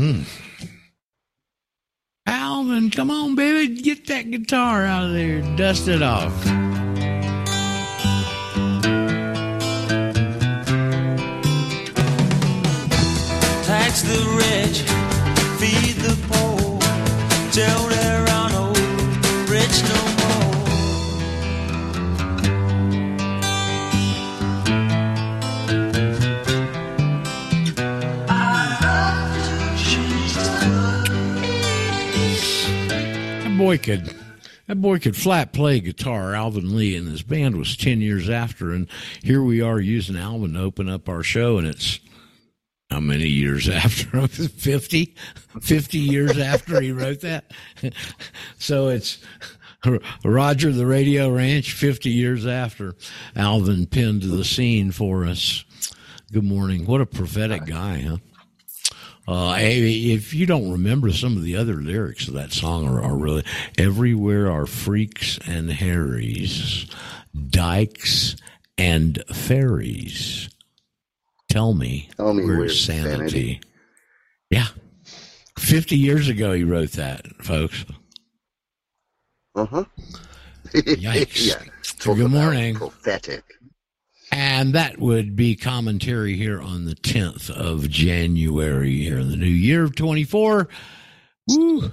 Mm. Alvin, come on, baby, get that guitar out of there, dust it off. Tax the rich, feed the poor, tell no rich no boy could that boy could flat play guitar, Alvin Lee, and his band was ten years after, and here we are using Alvin to open up our show, and it's how many years after? 50? 50 years after he wrote that? so it's Roger the Radio Ranch, 50 years after Alvin penned the scene for us. Good morning. What a prophetic guy, huh? Uh, if you don't remember some of the other lyrics of that song are, are really everywhere are freaks and harries, dykes and fairies. Tell me, Tell me where's sanity? sanity? Yeah, fifty years ago he wrote that, folks. Uh huh. Yikes! yeah. Good morning. Prophetic. And that would be commentary here on the 10th of January here in the new year of 24. Woo.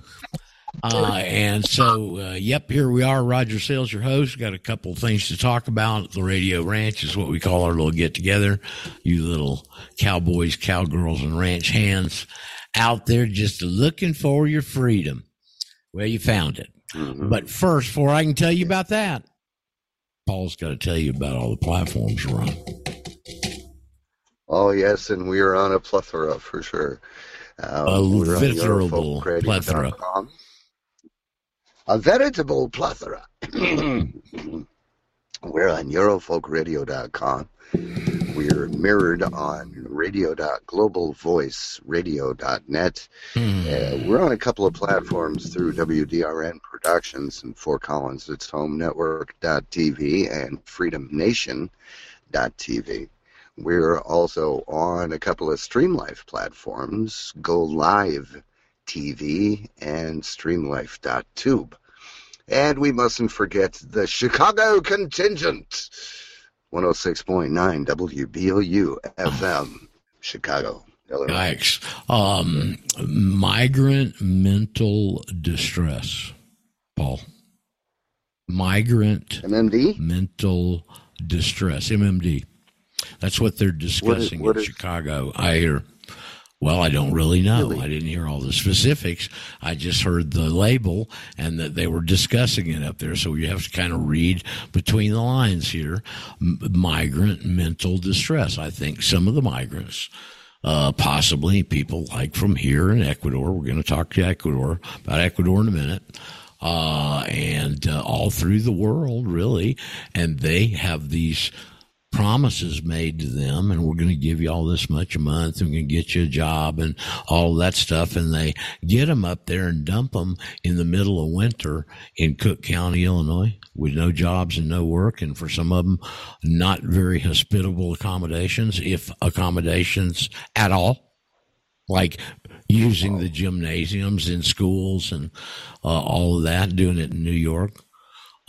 Uh, and so, uh, yep, here we are. Roger Sales, your host. Got a couple things to talk about. The Radio Ranch is what we call our little get together. You little cowboys, cowgirls, and ranch hands out there just looking for your freedom. Well, you found it. Mhm. But first, before I can tell you about that, Paul's got to tell you about all the platforms we're on. Oh yes, and we are on a plethora for sure. Um, A veritable plethora. A veritable plethora. we're on EurofolkRadio.com. We're mirrored on radio.globalvoiceradio.net. Uh, we're on a couple of platforms through WDRN Productions and Fort Collins, its home network.tv and freedomnation.tv. We're also on a couple of Streamlife platforms, Go Live TV and Streamlife.tube. And we mustn't forget the Chicago contingent, 106.9 WBOU FM, Chicago, Illinois. Yikes. Um, migrant mental distress, Paul. Migrant MMD? mental distress, MMD. That's what they're discussing what in is- Chicago. I hear. Well, I don't really know. Really? I didn't hear all the specifics. I just heard the label and that they were discussing it up there. So you have to kind of read between the lines here. M- migrant mental distress. I think some of the migrants, uh, possibly people like from here in Ecuador. We're going to talk to Ecuador about Ecuador in a minute. Uh, and uh, all through the world, really. And they have these promises made to them and we're going to give you all this much a month and we're going to get you a job and all that stuff and they get them up there and dump them in the middle of winter in cook county illinois with no jobs and no work and for some of them not very hospitable accommodations if accommodations at all. Like using the gymnasiums in schools and uh, all of that doing it in new york.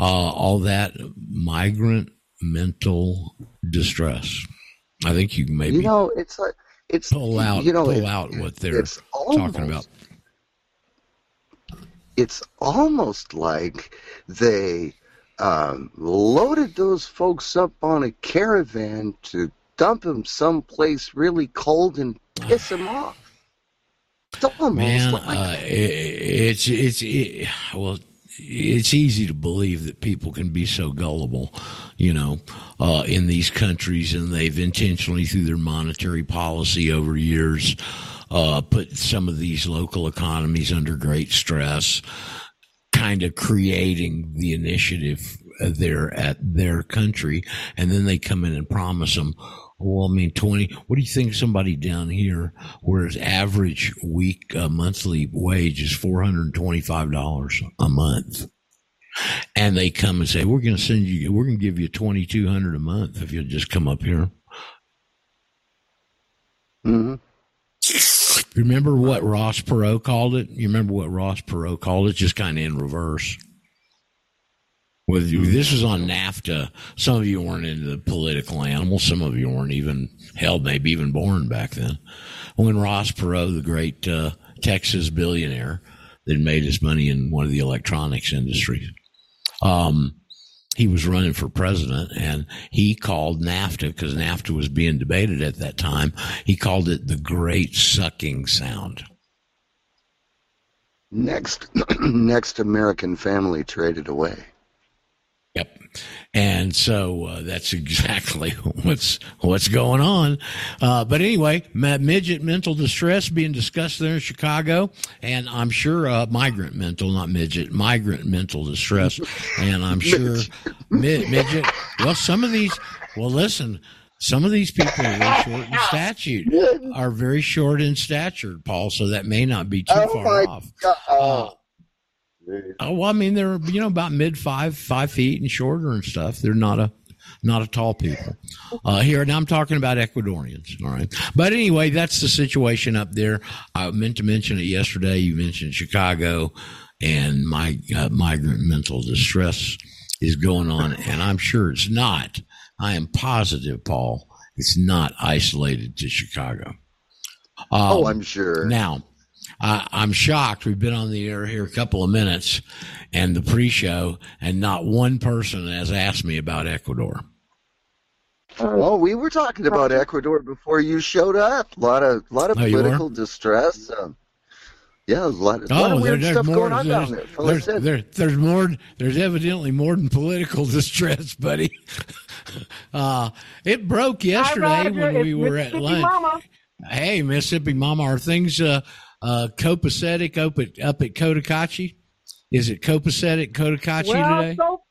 Uh, all that migrant mental distress. I think you maybe You know, it's like it's pull out You know, pull it- out what they're almost, talking about. It's almost like they um, loaded those folks up on a caravan to dump them someplace really cold and piss them off. It's almost Man, like uh, it, it's it's it, well, it's easy to believe that people can be so gullible, you know, uh, in these countries, and they've intentionally, through their monetary policy over years, uh, put some of these local economies under great stress, kind of creating the initiative there at their country, and then they come in and promise them. Well, I mean, twenty. What do you think? Somebody down here, where his average week uh, monthly wage is four hundred and twenty-five dollars a month, and they come and say, "We're going to send you. We're going to give you twenty-two hundred a month if you'll just come up here." hmm Remember what Ross Perot called it? You remember what Ross Perot called it? Just kind of in reverse. Well, this was on NAFTA. Some of you weren't into the political animal. Some of you weren't even held, maybe even born back then. When Ross Perot, the great uh, Texas billionaire that made his money in one of the electronics industries, um, he was running for president and he called NAFTA because NAFTA was being debated at that time. He called it the great sucking sound. Next, next American family traded away. Yep. And so uh, that's exactly what's what's going on. Uh, but anyway, midget mental distress being discussed there in Chicago, and I'm sure uh, migrant mental, not midget, migrant mental distress, and I'm sure mid, midget. Well, some of these. Well, listen. Some of these people are very short in stature, are very short in stature, Paul. So that may not be too oh far off. Oh well, I mean they're you know about mid five five feet and shorter and stuff. They're not a not a tall people. Uh, here now I'm talking about Ecuadorians. All right, but anyway, that's the situation up there. I meant to mention it yesterday. You mentioned Chicago and my uh, migrant mental distress is going on, and I'm sure it's not. I am positive, Paul, it's not isolated to Chicago. Um, oh, I'm sure. Now, I'm shocked. We've been on the air here a couple of minutes and the pre-show, and not one person has asked me about Ecuador. Well, we were talking about Ecuador before you showed up. A lot of, lot of oh, political distress. Um, yeah, a lot, a lot oh, of weird there, stuff more, going on down there. There's, there, there's more. There's evidently more than political distress, buddy. Uh, it broke yesterday when we were at lunch. Mama. Hey, Mississippi Mama, are things uh, uh, copacetic up at up at Cotacachi? Is it copacetic Cotacachi well, today? So,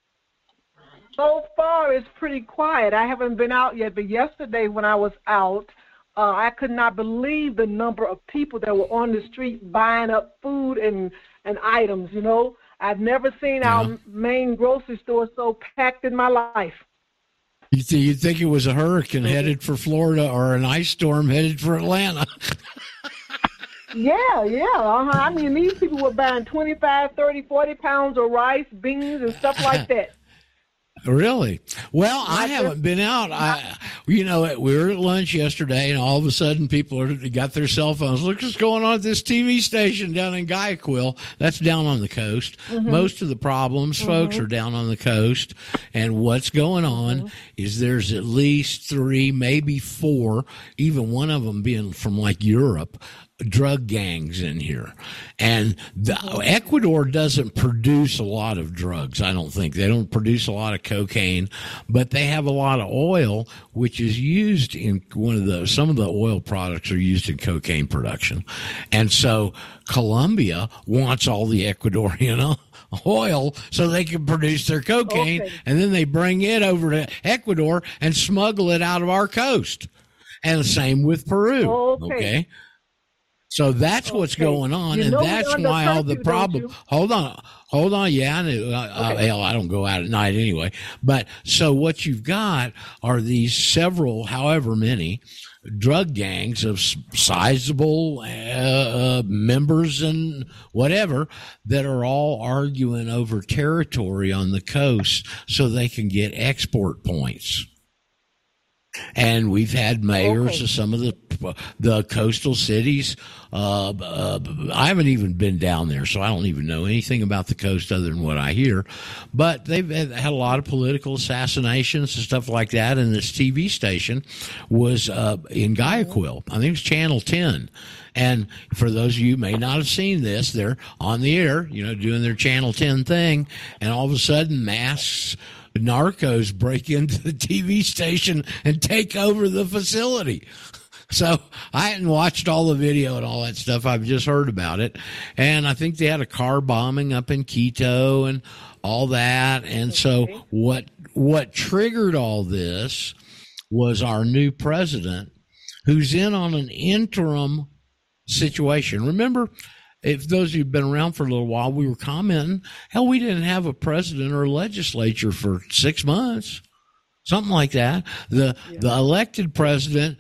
so far, it's pretty quiet. I haven't been out yet, but yesterday when I was out, uh, I could not believe the number of people that were on the street buying up food and and items. You know, I've never seen yeah. our main grocery store so packed in my life. You th- you think it was a hurricane headed for Florida or an ice storm headed for Atlanta? Yeah, yeah. Uh-huh. I mean, these people were buying 25, 30, 40 pounds of rice, beans, and stuff like that. Really? Well, I haven't been out. I, you know, we were at lunch yesterday, and all of a sudden, people are, got their cell phones. Look what's going on at this TV station down in Guayaquil. That's down on the coast. Mm-hmm. Most of the problems, mm-hmm. folks, are down on the coast. And what's going on mm-hmm. is there's at least three, maybe four, even one of them being from like Europe, drug gangs in here. And the, Ecuador doesn't produce a lot of drugs, I don't think. They don't produce a lot of cocaine, but they have a lot of oil, which is used in one of the, some of the oil products are used in cocaine production. And so Colombia wants all the Ecuadorian oil so they can produce their cocaine okay. and then they bring it over to Ecuador and smuggle it out of our coast. And the same with Peru. Okay. okay? So that's okay. what's going on, you and that's why all the problem. Hold on, hold on. Yeah, I knew. Uh, uh, okay. hell, I don't go out at night anyway. But so what you've got are these several, however many, drug gangs of sizable uh, uh, members and whatever that are all arguing over territory on the coast so they can get export points. And we've had mayors okay. of some of the the coastal cities. Uh, uh, I haven't even been down there, so I don't even know anything about the coast other than what I hear. But they've had a lot of political assassinations and stuff like that. And this TV station was uh, in Guayaquil. I think it was Channel 10. And for those of you who may not have seen this, they're on the air, you know, doing their Channel 10 thing. And all of a sudden, masks narcos break into the TV station and take over the facility. So I hadn't watched all the video and all that stuff. I've just heard about it. And I think they had a car bombing up in Quito and all that. And so what, what triggered all this was our new president who's in on an interim situation. Remember, if those of you have been around for a little while, we were commenting, hell, we didn't have a president or a legislature for six months, something like that. The yeah. the elected president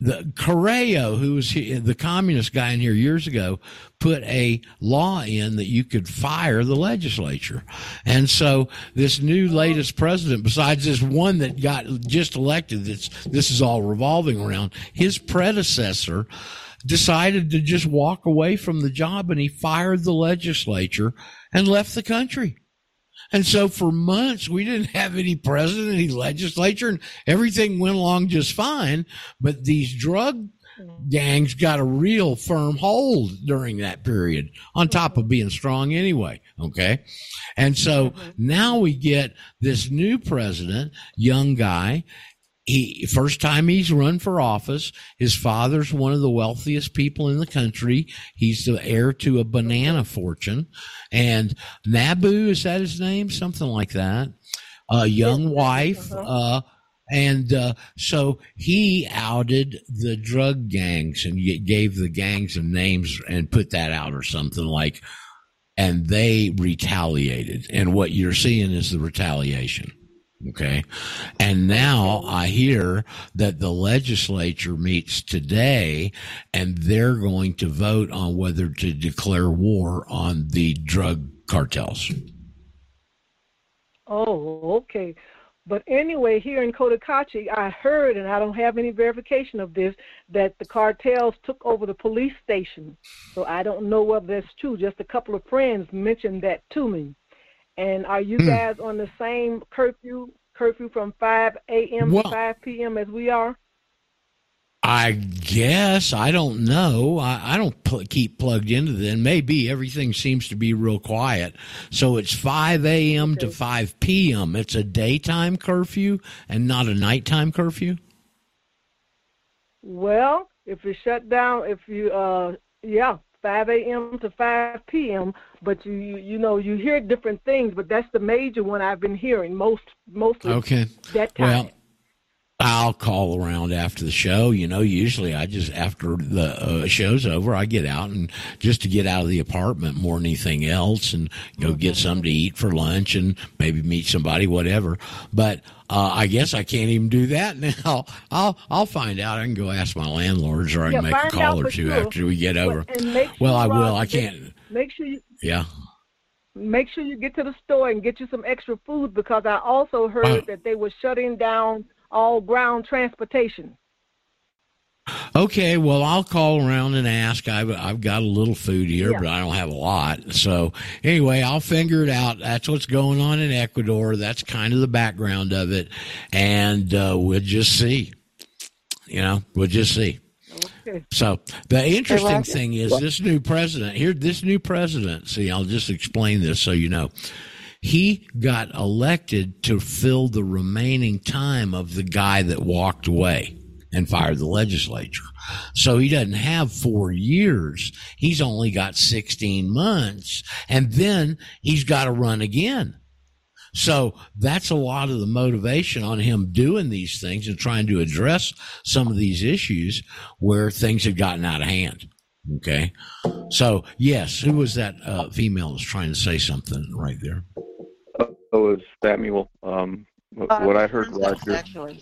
the Correa, who was the communist guy in here years ago, put a law in that you could fire the legislature. And so this new oh. latest president, besides this one that got just elected, that's, this is all revolving around, his predecessor decided to just walk away from the job and he fired the legislature and left the country. And so for months, we didn't have any president, any legislature, and everything went along just fine. But these drug gangs got a real firm hold during that period, on top of being strong anyway. Okay. And so mm-hmm. now we get this new president, young guy he first time he's run for office. His father's one of the wealthiest people in the country. He's the heir to a banana fortune, and Nabu is that his name? Something like that. A young wife. Uh-huh. Uh, and uh, so he outed the drug gangs and gave the gangs some names and put that out or something like, and they retaliated. And what you're seeing is the retaliation. Okay. And now I hear that the legislature meets today and they're going to vote on whether to declare war on the drug cartels. Oh, okay. But anyway, here in Cotacachi, I heard, and I don't have any verification of this, that the cartels took over the police station. So I don't know whether that's true. Just a couple of friends mentioned that to me. And are you hmm. guys on the same curfew curfew from 5 a.m. To 5 p.m. as we are? I guess I don't know. I, I don't pl- keep plugged into them. Maybe everything seems to be real quiet. So it's 5 a.m. Okay. to 5 p.m. It's a daytime curfew and not a nighttime curfew. Well, if you shut down, if you, uh, yeah, 5 a.m. to 5 p.m. But you, you know, you hear different things, but that's the major one I've been hearing most, mostly. Okay. That time. Well, I'll call around after the show. You know, usually I just after the uh, show's over, I get out and just to get out of the apartment more than anything else, and go get mm-hmm. something to eat for lunch and maybe meet somebody, whatever. But uh, I guess I can't even do that now. I'll I'll find out. I can go ask my landlords, or I can yeah, make a call or two sure. after we get over. Sure well, I will. I can't. Make sure you. Yeah make sure you get to the store and get you some extra food because I also heard uh, that they were shutting down all ground transportation. Okay, well, I'll call around and ask. I've, I've got a little food here, yeah. but I don't have a lot. So, anyway, I'll figure it out. That's what's going on in Ecuador. That's kind of the background of it. And uh, we'll just see. You know, we'll just see. Okay. So, the interesting thing is this new president here, this new president, see, I'll just explain this so you know he got elected to fill the remaining time of the guy that walked away and fired the legislature. So he doesn't have four years. He's only got 16 months and then he's got to run again. So that's a lot of the motivation on him doing these things and trying to address some of these issues where things have gotten out of hand. Okay. So yes, who was that uh, female was trying to say something right there? It was Samuel. Um, what, uh, what I heard last year. Actually.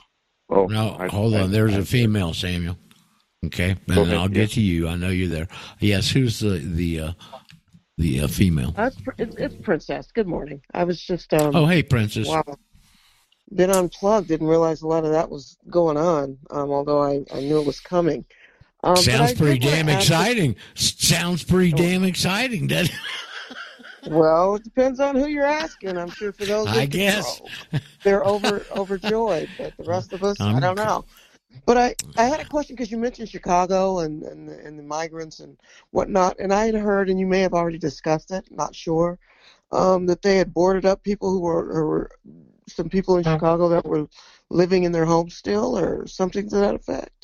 Oh no! I, hold I, on. There's I, a female, Samuel. Okay, and okay, I'll get to you. I know you're there. Yes, who's the the uh, the uh, female? Uh, it's, it's, Princess. Good morning. I was just. Um, oh, hey, Princess. Wow. Been unplugged. Didn't realize a lot of that was going on. Um, although I, I knew it was coming. Um, Sounds pretty damn exciting. Sounds pretty oh. damn exciting, doesn't it? Well, it depends on who you're asking. I'm sure for those, I guess they're over overjoyed, but the rest of us, I don't know. But I, I had a question because you mentioned Chicago and and the, and the migrants and whatnot, and I had heard, and you may have already discussed it, not sure, um, that they had boarded up people who were, who were some people in Chicago that were living in their homes still, or something to that effect.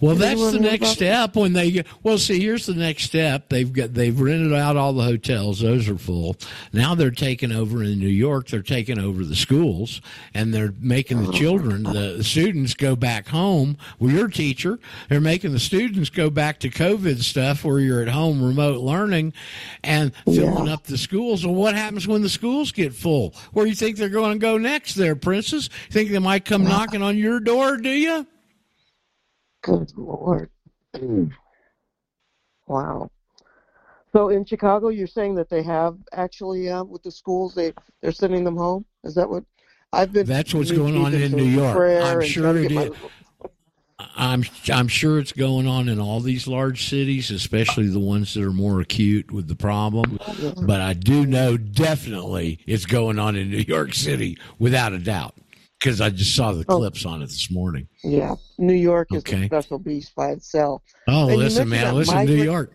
Well, that's the next step when they get. Well, see, here's the next step. They've got they've rented out all the hotels; those are full. Now they're taking over in New York. They're taking over the schools, and they're making the children, the, the students, go back home. Well, your teacher, they're making the students go back to COVID stuff, where you're at home, remote learning, and filling yeah. up the schools. Well, what happens when the schools get full? Where do you think they're going to go next? There, Princess. You Think they might come knocking on your door? Do you? Good lord. wow. So in Chicago, you're saying that they have actually uh, with the schools they they're sending them home. Is that what I've been? That's what's going on in New York. I'm sure it is. I'm I'm sure it's going on in all these large cities, especially the ones that are more acute with the problem. But I do know definitely it's going on in New York City without a doubt because I just saw the oh. clips on it this morning. Yeah, New York is okay. a special beast by itself. Oh, and listen, man, listen, migrant- New York.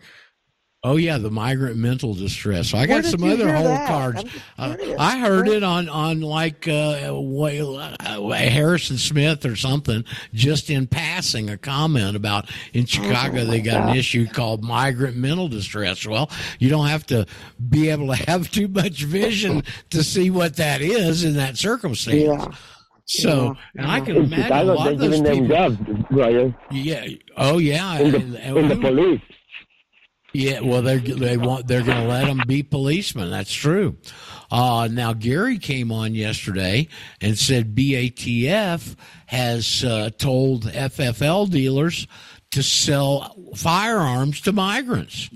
Oh yeah, the migrant mental distress. So I got some other whole that? cards. Uh, I heard it on on like uh, uh, Harrison Smith or something, just in passing, a comment about in oh, Chicago oh, they got God. an issue called migrant mental distress. Well, you don't have to be able to have too much vision to see what that is in that circumstance. Yeah. So, yeah. and I can in imagine a lot of those people. Jobs, Brian. Yeah. Oh, yeah. In the, and, and, in the police. Yeah, well, they they want they're going to let them be policemen. That's true. Uh, now Gary came on yesterday and said BATF has uh, told FFL dealers to sell firearms to migrants.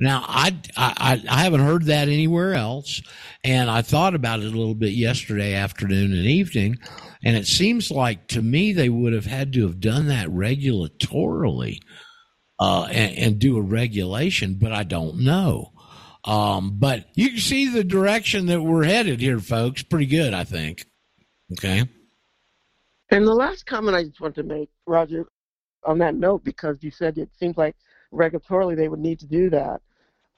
Now I, I I haven't heard that anywhere else, and I thought about it a little bit yesterday afternoon and evening, and it seems like to me they would have had to have done that regulatorily uh, and, and, do a regulation, but I don't know. Um, but you can see the direction that we're headed here, folks. Pretty good, I think. Okay. And the last comment I just want to make, Roger, on that note, because you said it seems like regulatorily they would need to do that.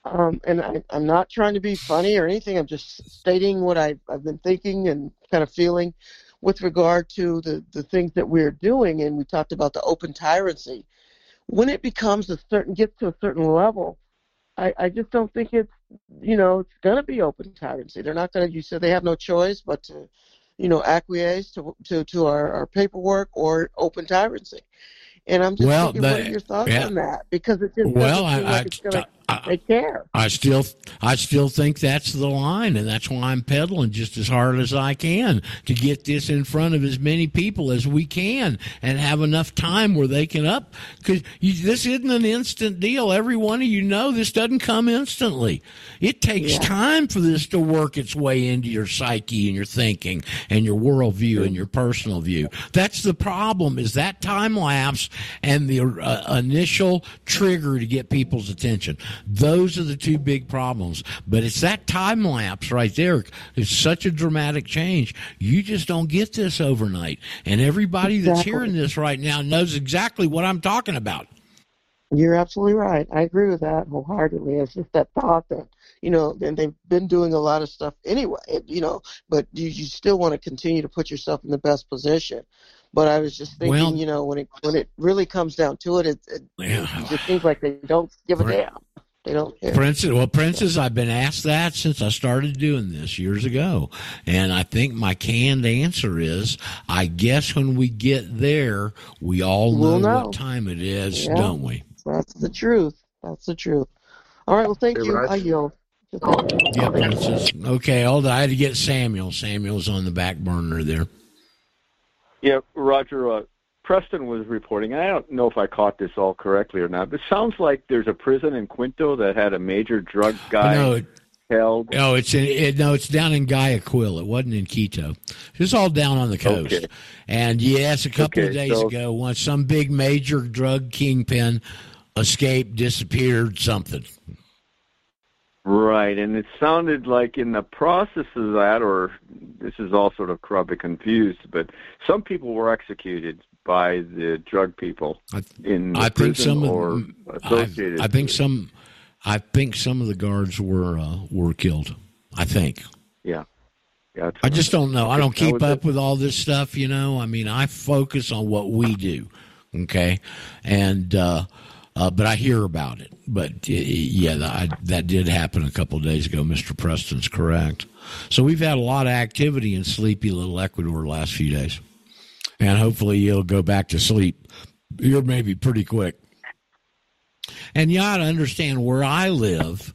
Um, and I, am not trying to be funny or anything. I'm just stating what I, I've been thinking and kind of feeling with regard to the, the things that we're doing. And we talked about the open tyranny. when it becomes a certain gets to a certain level, I, I just don't think it's you know it's going to be open tyranny. They're not going to. You said they have no choice but to, you know, acquiesce to to to our, our paperwork or open tyranny. And I'm just well, thinking, what are your thoughts yeah. on that? Because it just well, I, like it's they care. I still, I still think that's the line, and that's why I'm pedaling just as hard as I can to get this in front of as many people as we can, and have enough time where they can up. Because this isn't an instant deal. Every one of you know this doesn't come instantly. It takes yeah. time for this to work its way into your psyche and your thinking and your worldview and your personal view. That's the problem. Is that time lapse and the uh, initial trigger to get people's attention. Those are the two big problems. But it's that time lapse right there. It's such a dramatic change. You just don't get this overnight. And everybody exactly. that's hearing this right now knows exactly what I'm talking about. You're absolutely right. I agree with that wholeheartedly. It's just that thought that, you know, and they've been doing a lot of stuff anyway, you know, but you, you still want to continue to put yourself in the best position. But I was just thinking, well, you know, when it when it really comes down to it, it, it, yeah. it just seems like they don't give a damn. They don't care. Princess, well, Princess, I've been asked that since I started doing this years ago. And I think my canned answer is I guess when we get there, we all know, we'll know. what time it is, yeah. don't we? That's the truth. That's the truth. All right. Well, thank you. I yield. Yeah, Princess. Okay, hold on. I had to get Samuel. Samuel's on the back burner there. Yeah, Roger. Uh, Preston was reporting, and I don't know if I caught this all correctly or not, but it sounds like there's a prison in Quinto that had a major drug oh, guy no, held. No, it's in, it, no, it's down in Guayaquil. It wasn't in Quito. It's all down on the coast. Okay. And yes, a couple okay, of days so, ago, once some big major drug kingpin escaped, disappeared, something. Right, and it sounded like in the process of that, or this is all sort of corrupt confused, but some people were executed by the drug people in I think some or associated. I, I think some. I think some of the guards were uh, were killed. I think. Yeah. Yeah, I just don't know. I don't keep up it. with all this stuff, you know. I mean, I focus on what we do, okay, and uh, uh, but I hear about it. But yeah, that, that did happen a couple of days ago. Mister Preston's correct. So we've had a lot of activity in sleepy little Ecuador the last few days and hopefully you'll go back to sleep. You're maybe pretty quick. And you ought to understand where I live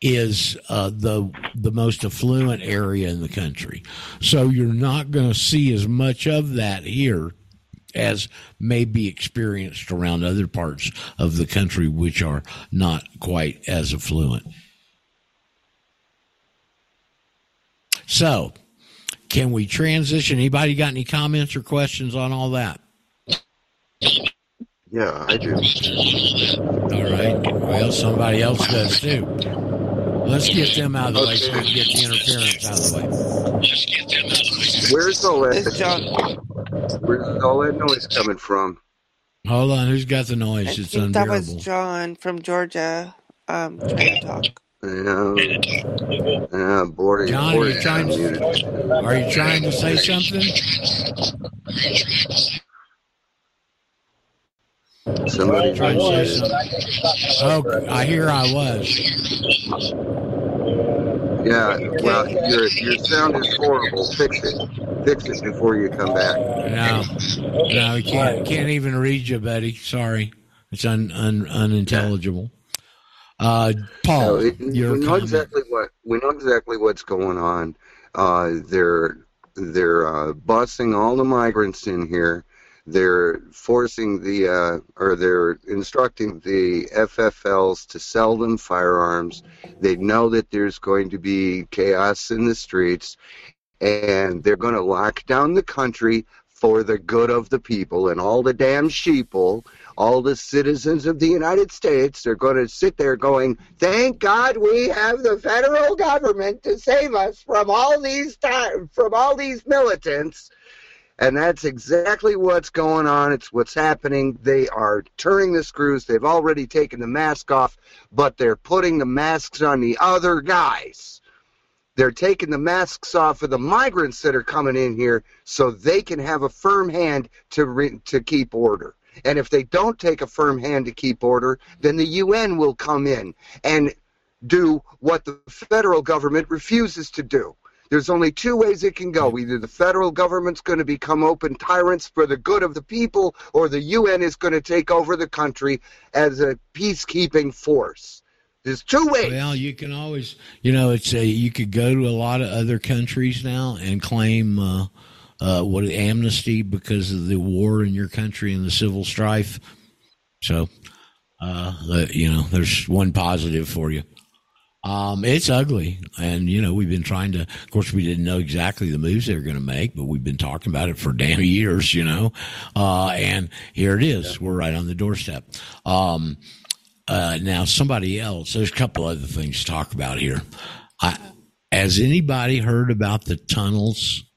is uh, the the most affluent area in the country, so you're not going to see as much of that here as may be experienced around other parts of the country which are not quite as affluent. So, can we transition? Anybody got any comments or questions on all that? Yeah, I do. All right. Well, somebody else does too. Let's get them out of the way so we can get the interference out of the way. Where's all that? John. Where's all that noise coming from? Hold on, who's got the noise? I it's unbearable. that was John from Georgia. Um, trying to talk. Yeah, yeah, boarding. John, are you trying to, are you trying to say something? Somebody Trying to say muted. something. Oh, I hear I was. Yeah, well, your your sound is horrible. Fix it. Fix it before you come back. No, no, we can't can't even read you, Betty. Sorry, it's un, un unintelligible. Uh, Paul, No, it- we know comment. exactly what we know exactly what's going on. Uh, they're they're uh, busing all the migrants in here. They're forcing the uh, or they're instructing the FFLs to sell them firearms. They know that there's going to be chaos in the streets, and they're going to lock down the country for the good of the people and all the damn sheeple all the citizens of the United States are going to sit there going, "Thank God we have the federal government to save us from all these time, from all these militants." And that's exactly what's going on. It's what's happening. They are turning the screws. They've already taken the mask off, but they're putting the masks on the other guys. They're taking the masks off of the migrants that are coming in here so they can have a firm hand to re- to keep order. And if they don't take a firm hand to keep order, then the UN will come in and do what the federal government refuses to do. There's only two ways it can go. Either the federal government's going to become open tyrants for the good of the people, or the UN is going to take over the country as a peacekeeping force. There's two ways. Well, you can always, you know, it's a, you could go to a lot of other countries now and claim uh, uh, what amnesty because of the war in your country and the civil strife. So, uh, you know, there's one positive for you. Um, it's ugly, and you know we've been trying to. Of course, we didn't know exactly the moves they were going to make, but we've been talking about it for damn years, you know. Uh, and here it is. We're right on the doorstep. Um, uh, now, somebody else. There's a couple other things to talk about here. I, has anybody heard about the tunnels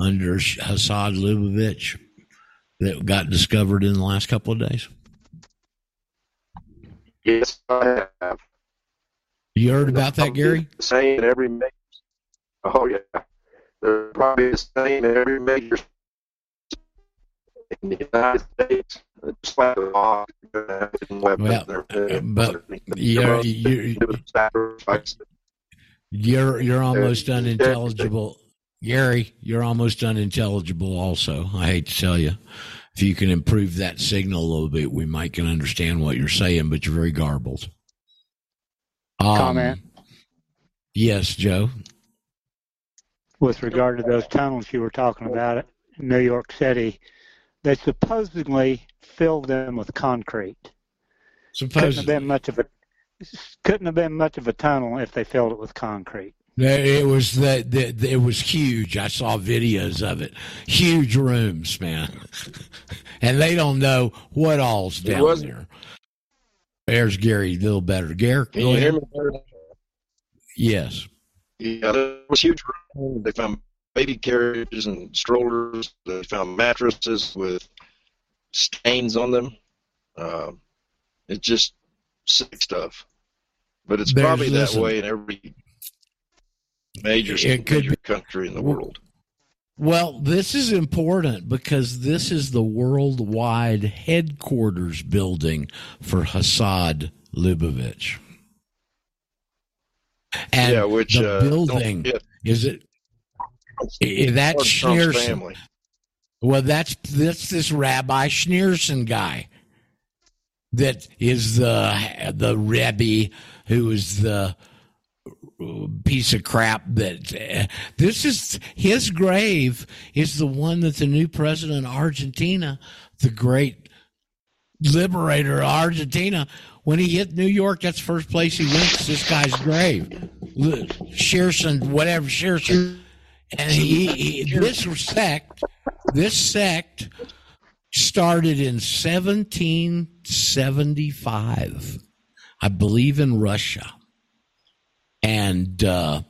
under Hassad Lubavitch that got discovered in the last couple of days? Yes, I have. You heard about that, Gary? The same in every major. Oh yeah, they're probably the same in every major in the United States. Just like the law, Well, but you're, you're, you're, you're almost unintelligible. Gary, you're almost unintelligible also. I hate to tell you. If you can improve that signal a little bit, we might can understand what you're saying, but you're very garbled. Um, Comment. Yes, Joe. With regard to those tunnels you were talking about in New York City, they supposedly filled them with concrete. Supposedly. Couldn't have been much of a couldn't have been much of a tunnel if they filled it with concrete. It was that it was huge. I saw videos of it. Huge rooms, man, and they don't know what all's down was- there. There's Gary, a little better. Gary, Can you hear me? better? Yes. Yeah, there was huge. room. They found baby carriages and strollers. They found mattresses with stains on them. Uh, it's just sick stuff. But it's There's- probably that listen. way in every major, major be- country in the world. Well, this is important because this is the worldwide headquarters building for Hassad Lubavitch. And yeah, which the uh, building forget, is it that part of Trump's Schneerson. family. Well, that's that's this Rabbi Schneerson guy that is the the Rebbe who is the piece of crap that uh, this is his grave is the one that the new president of Argentina, the great liberator of Argentina, when he hit New York, that's the first place he went. This guy's grave, Shearson, whatever Shearson, and he, he this sect, this sect started in 1775, I believe, in Russia and uh,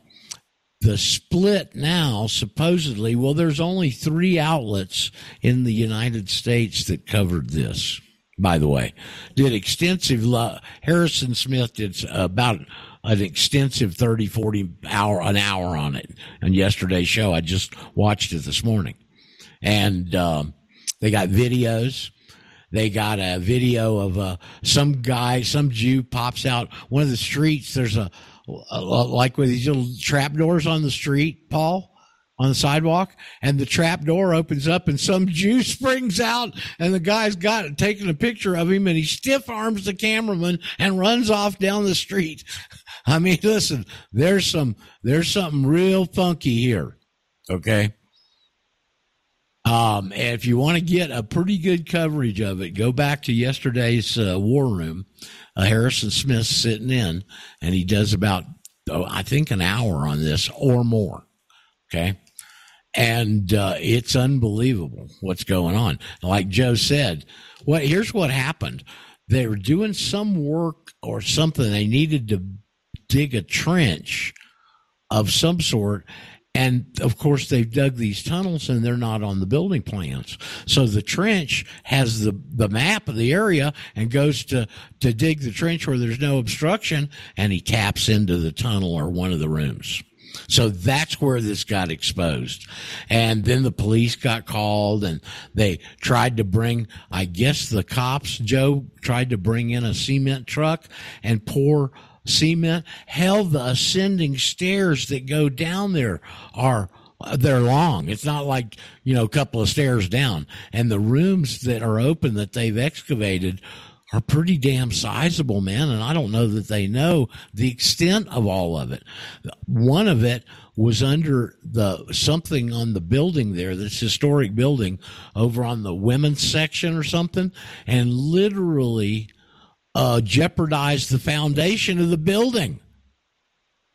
the split now, supposedly, well, there's only three outlets in the United States that covered this, by the way. Did extensive, lo- Harrison Smith did about an extensive 30, 40 hour, an hour on it on yesterday's show. I just watched it this morning. And, um, they got videos. They got a video of uh, some guy, some Jew pops out one of the streets. There's a, like with these little trap doors on the street, Paul, on the sidewalk, and the trap door opens up, and some Jew springs out, and the guy's got taking a picture of him, and he stiff arms the cameraman and runs off down the street. I mean, listen, there's some, there's something real funky here. Okay. Um, if you want to get a pretty good coverage of it, go back to yesterday's uh, War Room. Uh, Harrison Smith sitting in, and he does about, oh, I think, an hour on this or more. Okay. And uh, it's unbelievable what's going on. Like Joe said, what here's what happened. They were doing some work or something. They needed to dig a trench of some sort and of course, they've dug these tunnels and they're not on the building plans. So the trench has the, the map of the area and goes to, to dig the trench where there's no obstruction and he taps into the tunnel or one of the rooms. So that's where this got exposed. And then the police got called and they tried to bring, I guess the cops, Joe tried to bring in a cement truck and pour cement. Hell, the ascending stairs that go down there are they're long. It's not like, you know, a couple of stairs down. And the rooms that are open that they've excavated are pretty damn sizable, man. And I don't know that they know the extent of all of it. One of it was under the something on the building there, this historic building over on the women's section or something, and literally uh, jeopardized the foundation of the building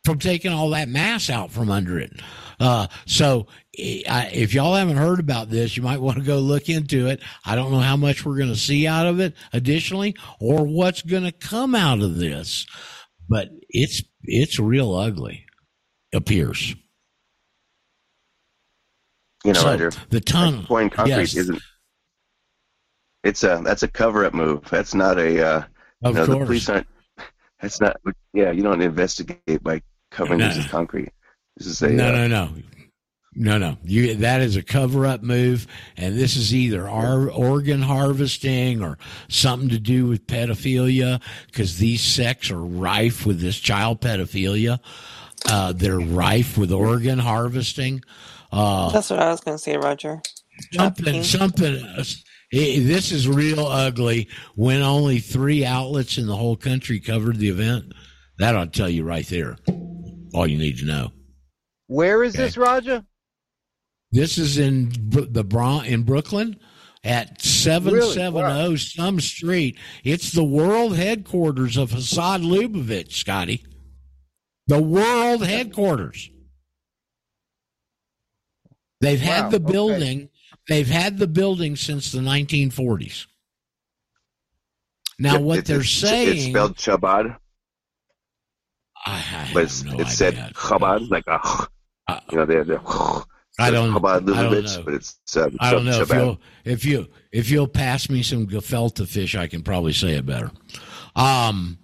from taking all that mass out from under it. Uh, so if y'all haven't heard about this, you might want to go look into it. I don't know how much we're going to see out of it additionally or what's going to come out of this, but it's, it's real ugly appears. You know, so Roger, the tunnel pouring concrete yes. isn't. It's a that's a cover up move. That's not a uh, of no, course. the police aren't. That's not. Yeah, you don't investigate by covering no. this as concrete. This is a no, uh, no, no. No, no. You that is a cover up move, and this is either our organ harvesting or something to do with pedophilia, because these sects are rife with this child pedophilia. Uh, they're rife with organ harvesting. Uh, That's what I was going to say, Roger. Something, something, this is real ugly when only three outlets in the whole country covered the event. That ought to tell you right there all you need to know. Where is okay. this, Roger? This is in the Bron- in Brooklyn at 770 really? wow. Oh some street. It's the world headquarters of Hassan Lubavitch, Scotty. The world headquarters. They've wow. had the building okay. They've had the building since the 1940s. Now, what they're saying. It's spelled Chabad. I, I but it's, no it's said Chabad, like a. Uh, you know, they're, they're I don't, Chabad I don't know. but it's, uh, I don't know if you'll, if you if you'll pass me some gefilte fish, I can probably say it better. Um,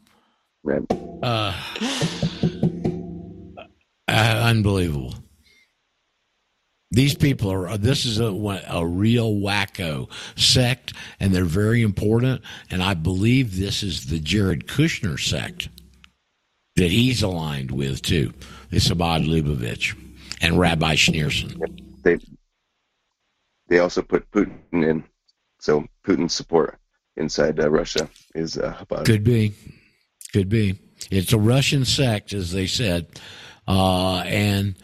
right. uh, uh, unbelievable. These people are, this is a, a real wacko sect, and they're very important. And I believe this is the Jared Kushner sect that he's aligned with, too. It's Chabad Lubavitch and Rabbi Schneerson. They, they also put Putin in. So Putin's support inside uh, Russia is uh, Could be. Could be. It's a Russian sect, as they said. Uh, and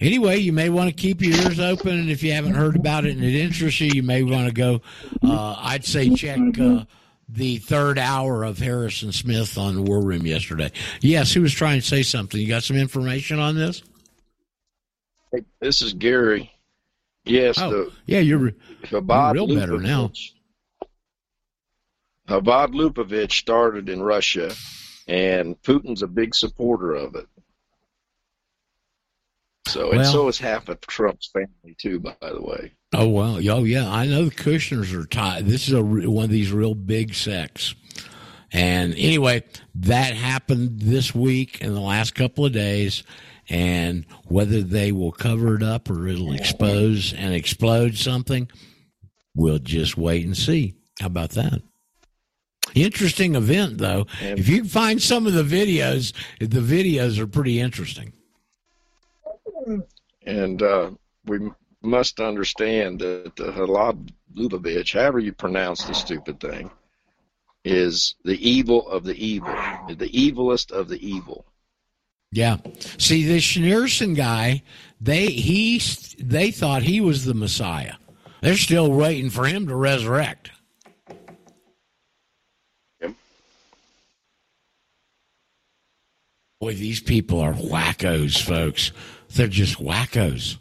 anyway, you may want to keep your ears open, and if you haven't heard about it and it interests you, you may want to go. Uh, I'd say check uh, the third hour of Harrison Smith on the War Room yesterday. Yes, he was trying to say something. You got some information on this? Hey, this is Gary. Yes, oh, the, yeah, you're, you're real better now. Chabad Lubavitch started in Russia, and Putin's a big supporter of it. So well, and so is half of Trump's family too, by the way. Oh well, oh yeah, I know the Kushners are tied. This is a one of these real big sects. And anyway, that happened this week in the last couple of days, and whether they will cover it up or it'll expose and explode something, we'll just wait and see. How about that? Interesting event, though. If you can find some of the videos, the videos are pretty interesting. And uh, we must understand that the Halab Lubavitch, however you pronounce the stupid thing, is the evil of the evil, the evilest of the evil. Yeah. See, this Schneerson guy, they he they thought he was the Messiah. They're still waiting for him to resurrect. Yep. Boy, these people are wackos, folks. They're just wackos.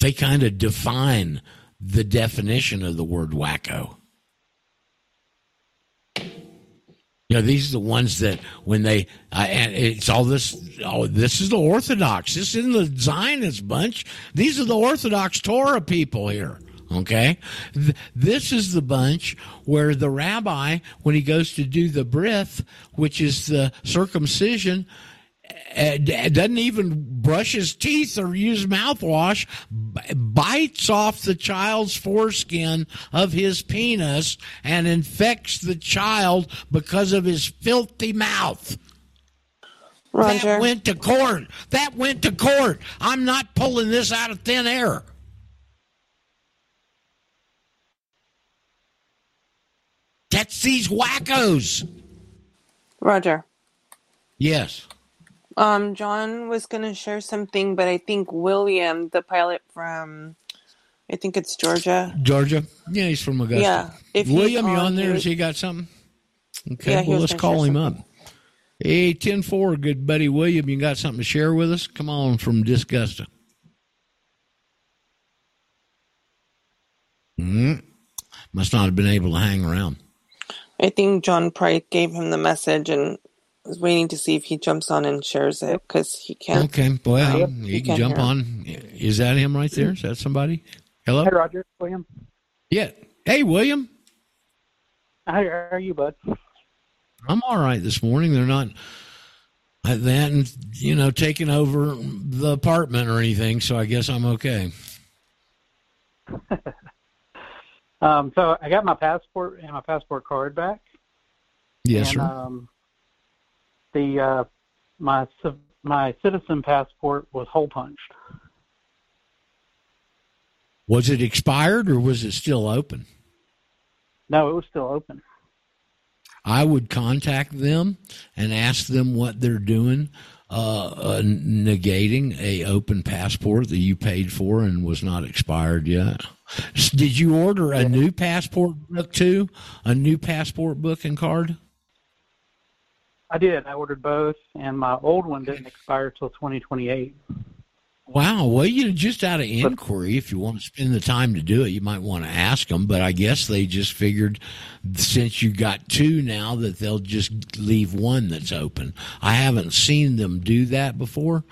They kind of define the definition of the word wacko. You know, these are the ones that when they, uh, and it's all this, oh, this is the Orthodox. This isn't the Zionist bunch. These are the Orthodox Torah people here. Okay. This is the bunch where the rabbi, when he goes to do the brith, which is the circumcision, uh, doesn't even brush his teeth or use mouthwash, bites off the child's foreskin of his penis and infects the child because of his filthy mouth. Roger. That went to court. That went to court. I'm not pulling this out of thin air. That's these wackos. Roger. Yes. Um, John was going to share something, but I think William, the pilot from, I think it's Georgia. Georgia? Yeah, he's from Augusta. Yeah. If William, you on there? Has he got something? Okay, yeah, well, let's call him something. up. Hey, 10 4, good buddy William, you got something to share with us? Come on from Disgusta. Mm, must not have been able to hang around. I think John Price gave him the message and was waiting to see if he jumps on and shares it because he can't. Okay, well, yep. he, um, he can jump on. Is that him right there? Is that somebody? Hello? Hey, Roger. William. Yeah. Hey, William. How are you, bud? I'm all right this morning. They're not that you know taking over the apartment or anything, so I guess I'm okay. um, so I got my passport and my passport card back. Yes, and, sir. Um, the uh, my my citizen passport was hole punched. Was it expired or was it still open? No, it was still open. I would contact them and ask them what they're doing, uh, uh, negating a open passport that you paid for and was not expired yet. Did you order a new passport book too? A new passport book and card? I did. I ordered both, and my old one didn't expire till 2028. Wow. Well, you just out of inquiry, if you want to spend the time to do it, you might want to ask them. But I guess they just figured since you got two now that they'll just leave one that's open. I haven't seen them do that before.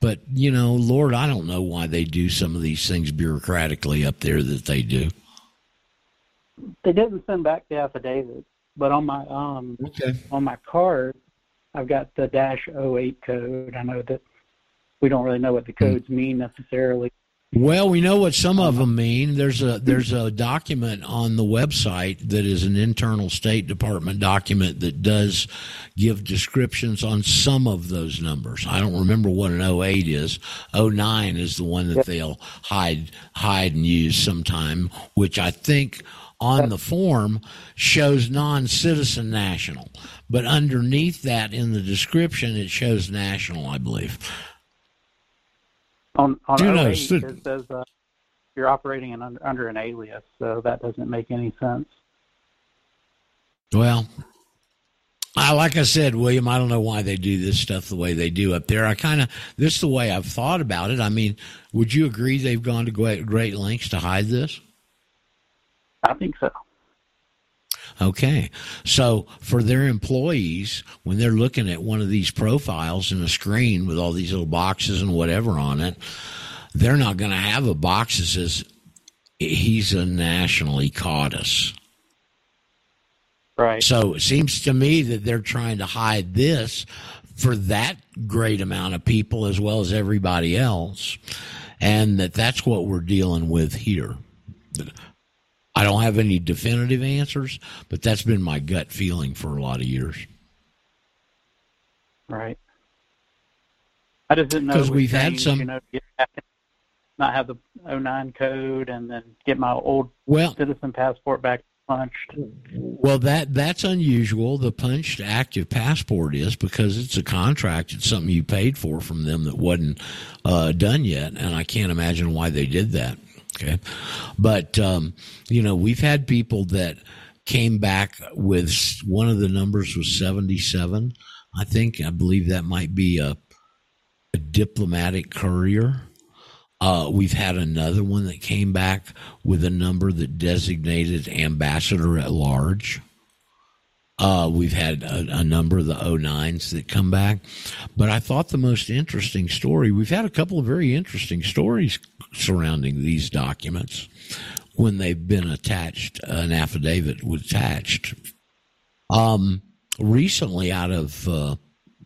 But, you know, Lord, I don't know why they do some of these things bureaucratically up there that they do. They didn't send back the affidavit. But on my um okay. on my card, I've got the dash 08 code. I know that we don't really know what the hmm. codes mean necessarily. Well, we know what some of them mean. There's a there's a document on the website that is an internal State Department document that does give descriptions on some of those numbers. I don't remember what an 08 is. 09 is the one that they'll hide hide and use sometime, which I think on the form shows non-citizen national, but underneath that in the description it shows national, I believe. On on Do 08, it says uh, you're operating in, under, under an alias, so that doesn't make any sense. Well, I, like I said, William, I don't know why they do this stuff the way they do up there. I kind of this is the way I've thought about it. I mean, would you agree they've gone to great, great lengths to hide this? I think so. Okay. So for their employees, when they're looking at one of these profiles in a screen with all these little boxes and whatever on it, they're not going to have a box that says he's a national, he caught us. Right. So it seems to me that they're trying to hide this for that great amount of people as well as everybody else, and that that's what we're dealing with here. I don't have any definitive answers, but that's been my gut feeling for a lot of years. Right. I just didn't know because we've had some. You know, not have the 09 code and then get my old well, citizen passport back punched. Well, that that's unusual. The punched active passport is because it's a contract. It's something you paid for from them that wasn't uh, done yet, and I can't imagine why they did that. Okay, but um, you know we've had people that came back with one of the numbers was seventy seven. I think I believe that might be a, a diplomatic courier uh, we've had another one that came back with a number that designated ambassador at large. Uh, we've had a, a, number of the 09s that come back. But I thought the most interesting story, we've had a couple of very interesting stories surrounding these documents when they've been attached, an affidavit was attached. Um, recently out of uh,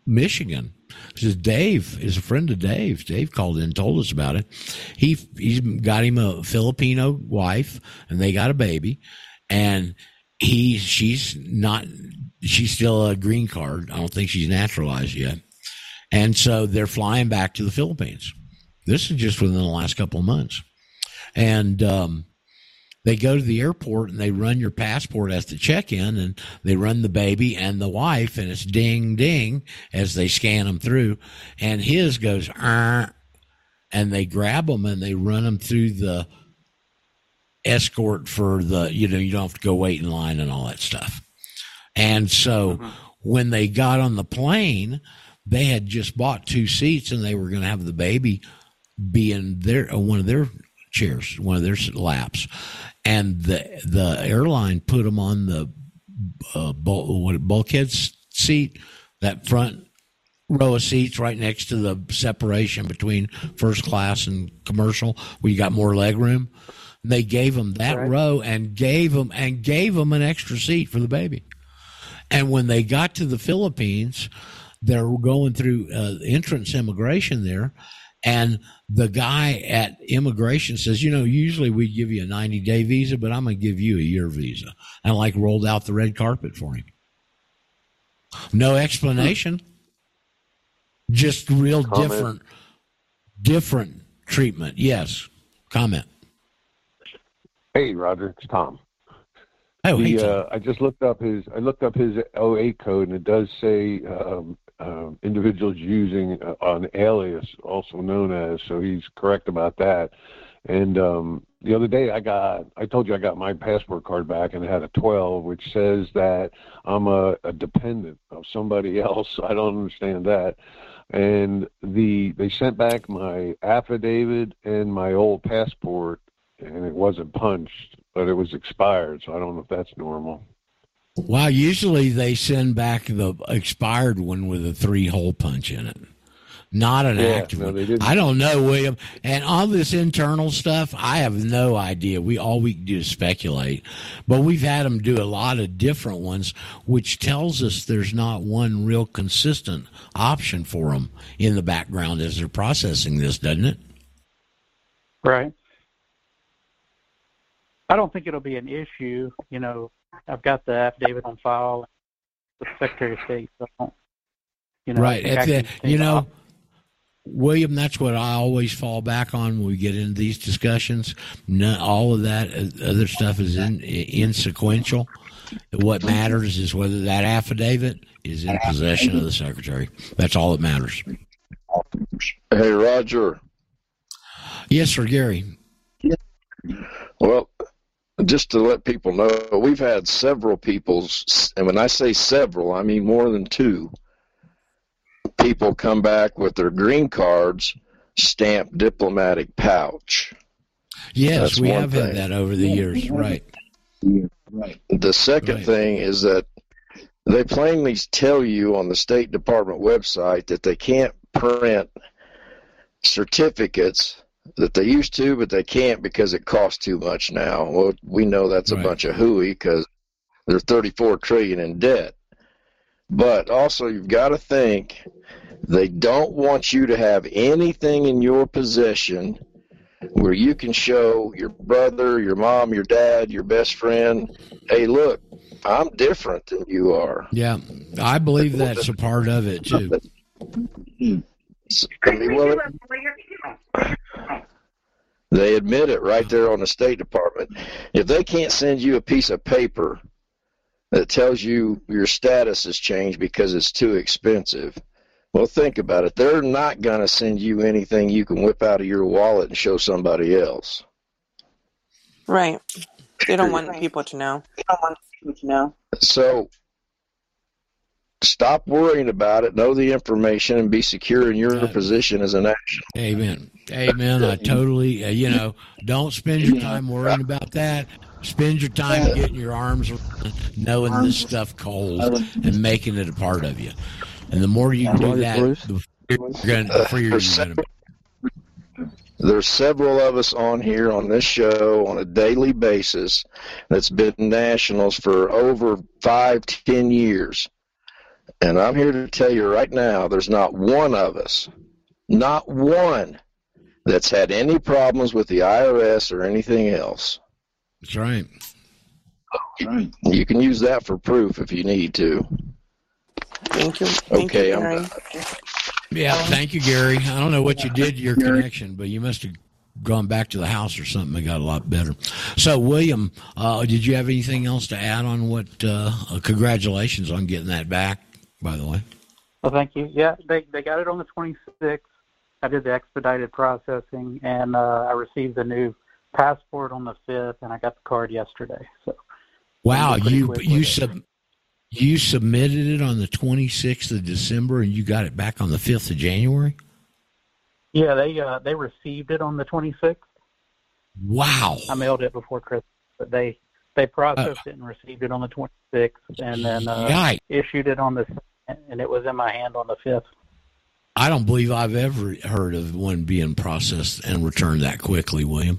Michigan, says Dave is a friend of Dave. Dave called in and told us about it. He he's got him a Filipino wife, and they got a baby, and he she's not she's still a green card. I don't think she's naturalized yet, and so they're flying back to the Philippines. This is just within the last couple of months, and um, they go to the airport and they run your passport as the check-in and they run the baby and the wife and it's ding ding as they scan them through and his goes Arr, and they grab them and they run them through the escort for the you know you don't have to go wait in line and all that stuff and so mm-hmm. when they got on the plane they had just bought two seats and they were going to have the baby be in their one of their chairs, one of their laps, and the the airline put them on the uh, what bulkhead seat, that front row of seats right next to the separation between first class and commercial, where you got more leg room. They gave him that right. row and gave him and gave him an extra seat for the baby. And when they got to the Philippines, they're going through uh, entrance immigration there, and the guy at immigration says, you know, usually we give you a 90 day visa, but I'm going to give you a year visa. And like rolled out the red carpet for him. No explanation. Just real comment. different, different treatment. Yes. Comment. Hey, Roger. It's Tom. Oh, the, hey, Tom. Uh, I just looked up his. I looked up his 08 code, and it does say um, uh, individuals using uh, an alias, also known as. So he's correct about that. And um, the other day, I got I told you I got my passport card back, and it had a 12, which says that I'm a, a dependent of somebody else. I don't understand that. And the they sent back my affidavit and my old passport, and it wasn't punched, but it was expired. So I don't know if that's normal. Well, usually they send back the expired one with a three hole punch in it. Not an yeah, active no, one. I don't know, William. And all this internal stuff, I have no idea. We all we can do is speculate. But we've had them do a lot of different ones, which tells us there's not one real consistent option for them in the background as they're processing this, doesn't it? Right. I don't think it'll be an issue. You know, I've got the affidavit on file with the Secretary of State, so you know, right. The, you know, William, that's what I always fall back on when we get into these discussions. None, all of that uh, other stuff is in, insequential. What matters is whether that affidavit is in possession of the secretary. That's all that matters. Hey, Roger. Yes, sir, Gary. Well, just to let people know, we've had several people, and when I say several, I mean more than two people come back with their green cards stamped diplomatic pouch. Yes, That's we have thing. had that over the years, right? Right. The second right. thing is that they plainly tell you on the State Department website that they can't print certificates that they used to, but they can't because it costs too much now. Well, we know that's a right. bunch of hooey because they're 34 trillion in debt. But also, you've got to think they don't want you to have anything in your possession where you can show your brother, your mom, your dad, your best friend, hey, look, I'm different than you are. Yeah, I believe that's a part of it too. They admit it right there on the State Department. If they can't send you a piece of paper that tells you your status has changed because it's too expensive. Well, think about it. They're not going to send you anything you can whip out of your wallet and show somebody else. Right. They don't want people to know. They don't want people to know. So stop worrying about it. Know the information and be secure in your position as a national. Amen. Amen. I totally, uh, you know, don't spend your time worrying about that. Spend your time getting your arms around knowing this stuff cold and making it a part of you. And the more you do that, the freer you're going to be. There's several of us on here on this show on a daily basis that's been nationals for over five, ten years. And I'm here to tell you right now, there's not one of us, not one, that's had any problems with the IRS or anything else. That's right. right. You can use that for proof if you need to. Thank you. Thank okay, you, Gary. Yeah, thank you, Gary. I don't know what you did to your connection, but you must have gone back to the house or something and got a lot better. So, William, uh, did you have anything else to add on what? Uh, uh, congratulations on getting that back, by the way. Well, thank you. Yeah, they they got it on the 26th. I did the expedited processing, and uh, I received the new passport on the fifth, and I got the card yesterday. So, wow, you you sub you submitted it on the twenty sixth of December, and you got it back on the fifth of January. Yeah, they uh, they received it on the twenty sixth. Wow! I mailed it before Christmas, but they they processed uh, it and received it on the twenty sixth, and then uh, issued it on the and it was in my hand on the fifth. I don't believe I've ever heard of one being processed and returned that quickly, William.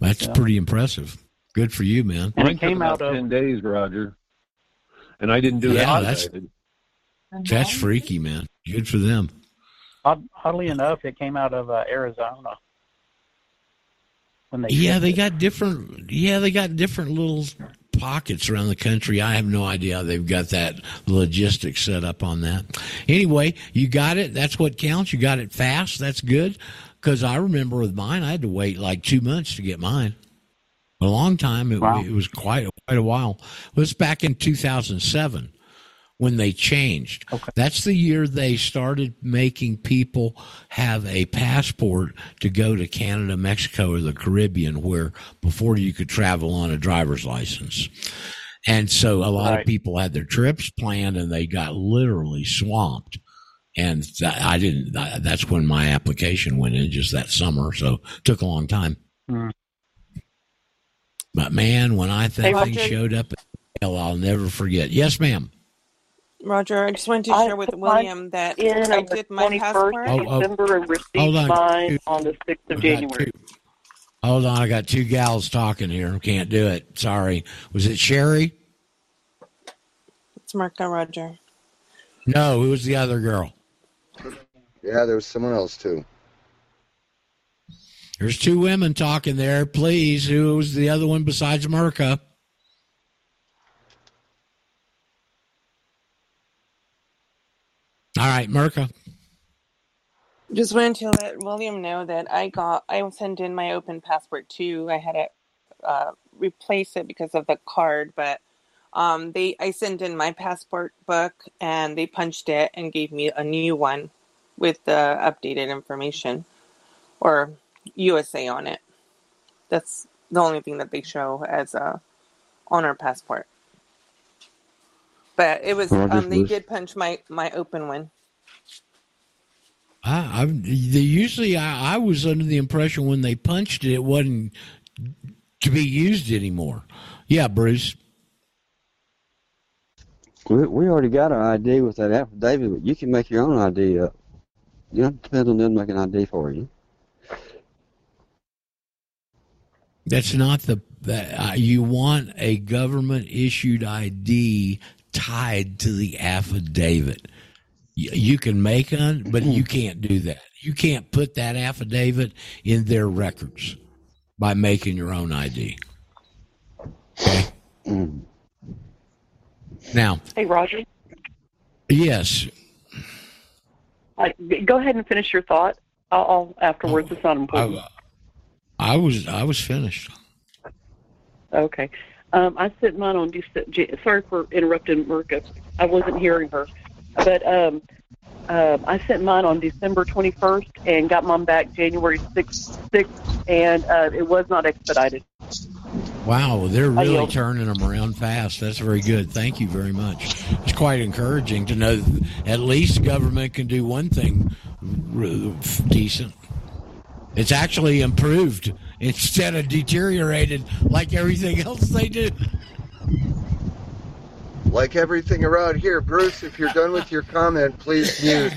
That's yeah. pretty impressive. Good for you, man. And it came out of ten days, Roger. And I didn't do yeah, that. That's, that's freaky, man. Good for them. Oddly enough, it came out of uh, Arizona. When they yeah, they it. got different. Yeah, they got different little pockets around the country. I have no idea how they've got that logistics set up on that. Anyway, you got it. That's what counts. You got it fast. That's good. Because I remember with mine, I had to wait like two months to get mine. A long time. It, wow. it was quite quite a while. It was back in 2007 when they changed. Okay. That's the year they started making people have a passport to go to Canada, Mexico, or the Caribbean, where before you could travel on a driver's license. And so a lot right. of people had their trips planned and they got literally swamped and I didn't. That's when my application went in, just that summer. So it took a long time. Mm. But man, when I that hey, thing showed up, I'll never forget. Yes, ma'am. Roger, I just wanted to share with William that I did my passport. Oh, oh, December and received on. mine on the sixth of January. Hold on, I got two gals talking here. Can't do it. Sorry. Was it Sherry? It's Marco Roger. No, it was the other girl. Yeah, there was someone else too. There's two women talking there. Please, who was the other one besides Merca? All right, Merca. Just wanted to let William know that I got I sent in my open passport too. I had it uh, replace it because of the card, but um, they I sent in my passport book and they punched it and gave me a new one with the updated information or USA on it. That's the only thing that they show as a on our passport. But it was um, they did punch my my open one. I, I usually I, I was under the impression when they punched it, it wasn't to be used anymore. Yeah, Bruce. We, we already got our ID with that affidavit, but you can make your own ID up. You know, it depends on them making ID for you. That's not the uh, you want a government issued ID tied to the affidavit. You, you can make one, but you can't do that. You can't put that affidavit in their records by making your own ID. Okay. Now, hey Roger. Yes. Uh, go ahead and finish your thought. I'll, I'll afterwards. It's not important. I, I was I was finished. Okay. Um, I sent mine on. December. Sorry for interrupting, Mirka. I wasn't hearing her, but um, uh, I sent mine on December 21st and got mine back January 6th, 6th and uh, it was not expedited. Wow, they're really turning them around fast. That's very good. Thank you very much. It's quite encouraging to know at least government can do one thing decent. It's actually improved instead of deteriorated like everything else they do. Like everything around here, Bruce, if you're done with your comment, please mute.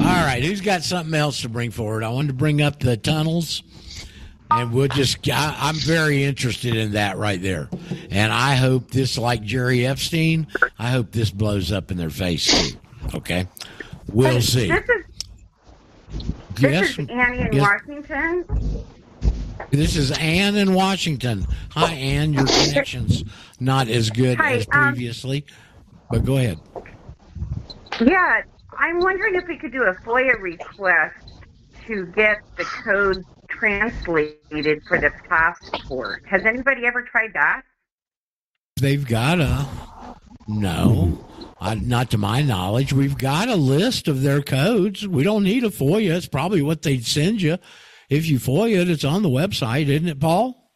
All right, who's got something else to bring forward? I wanted to bring up the tunnels, and we'll just. I, am very interested in that right there, and I hope this, like Jerry Epstein, I hope this blows up in their face too. Okay, we'll see. This is, this yes? is Annie in yes. Washington. This is Anne in Washington. Hi, Anne. Your connection's not as good Hi, as um, previously, um, but go ahead. Yeah, I'm wondering if we could do a FOIA request to get the code translated for the passport. Has anybody ever tried that? They've got a no. Uh, not to my knowledge. We've got a list of their codes. We don't need a FOIA. It's probably what they'd send you if you FOIA it, it's on the website, isn't it, Paul?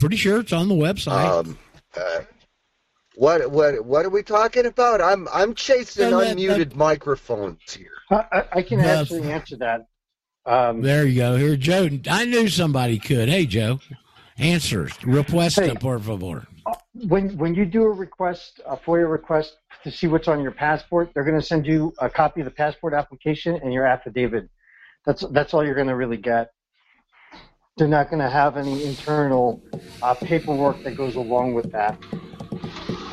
Pretty sure it's on the website. Um, uh, what what what are we talking about? I'm I'm chasing that, unmuted that, microphones here. I, I can actually answer that. Um, there you go. Here, Joe. I knew somebody could. Hey, Joe. Answer. Request hey, por favor. When when you do a request, a FOIA request to see what's on your passport, they're going to send you a copy of the passport application and your affidavit. That's that's all you're going to really get. They're not going to have any internal uh, paperwork that goes along with that.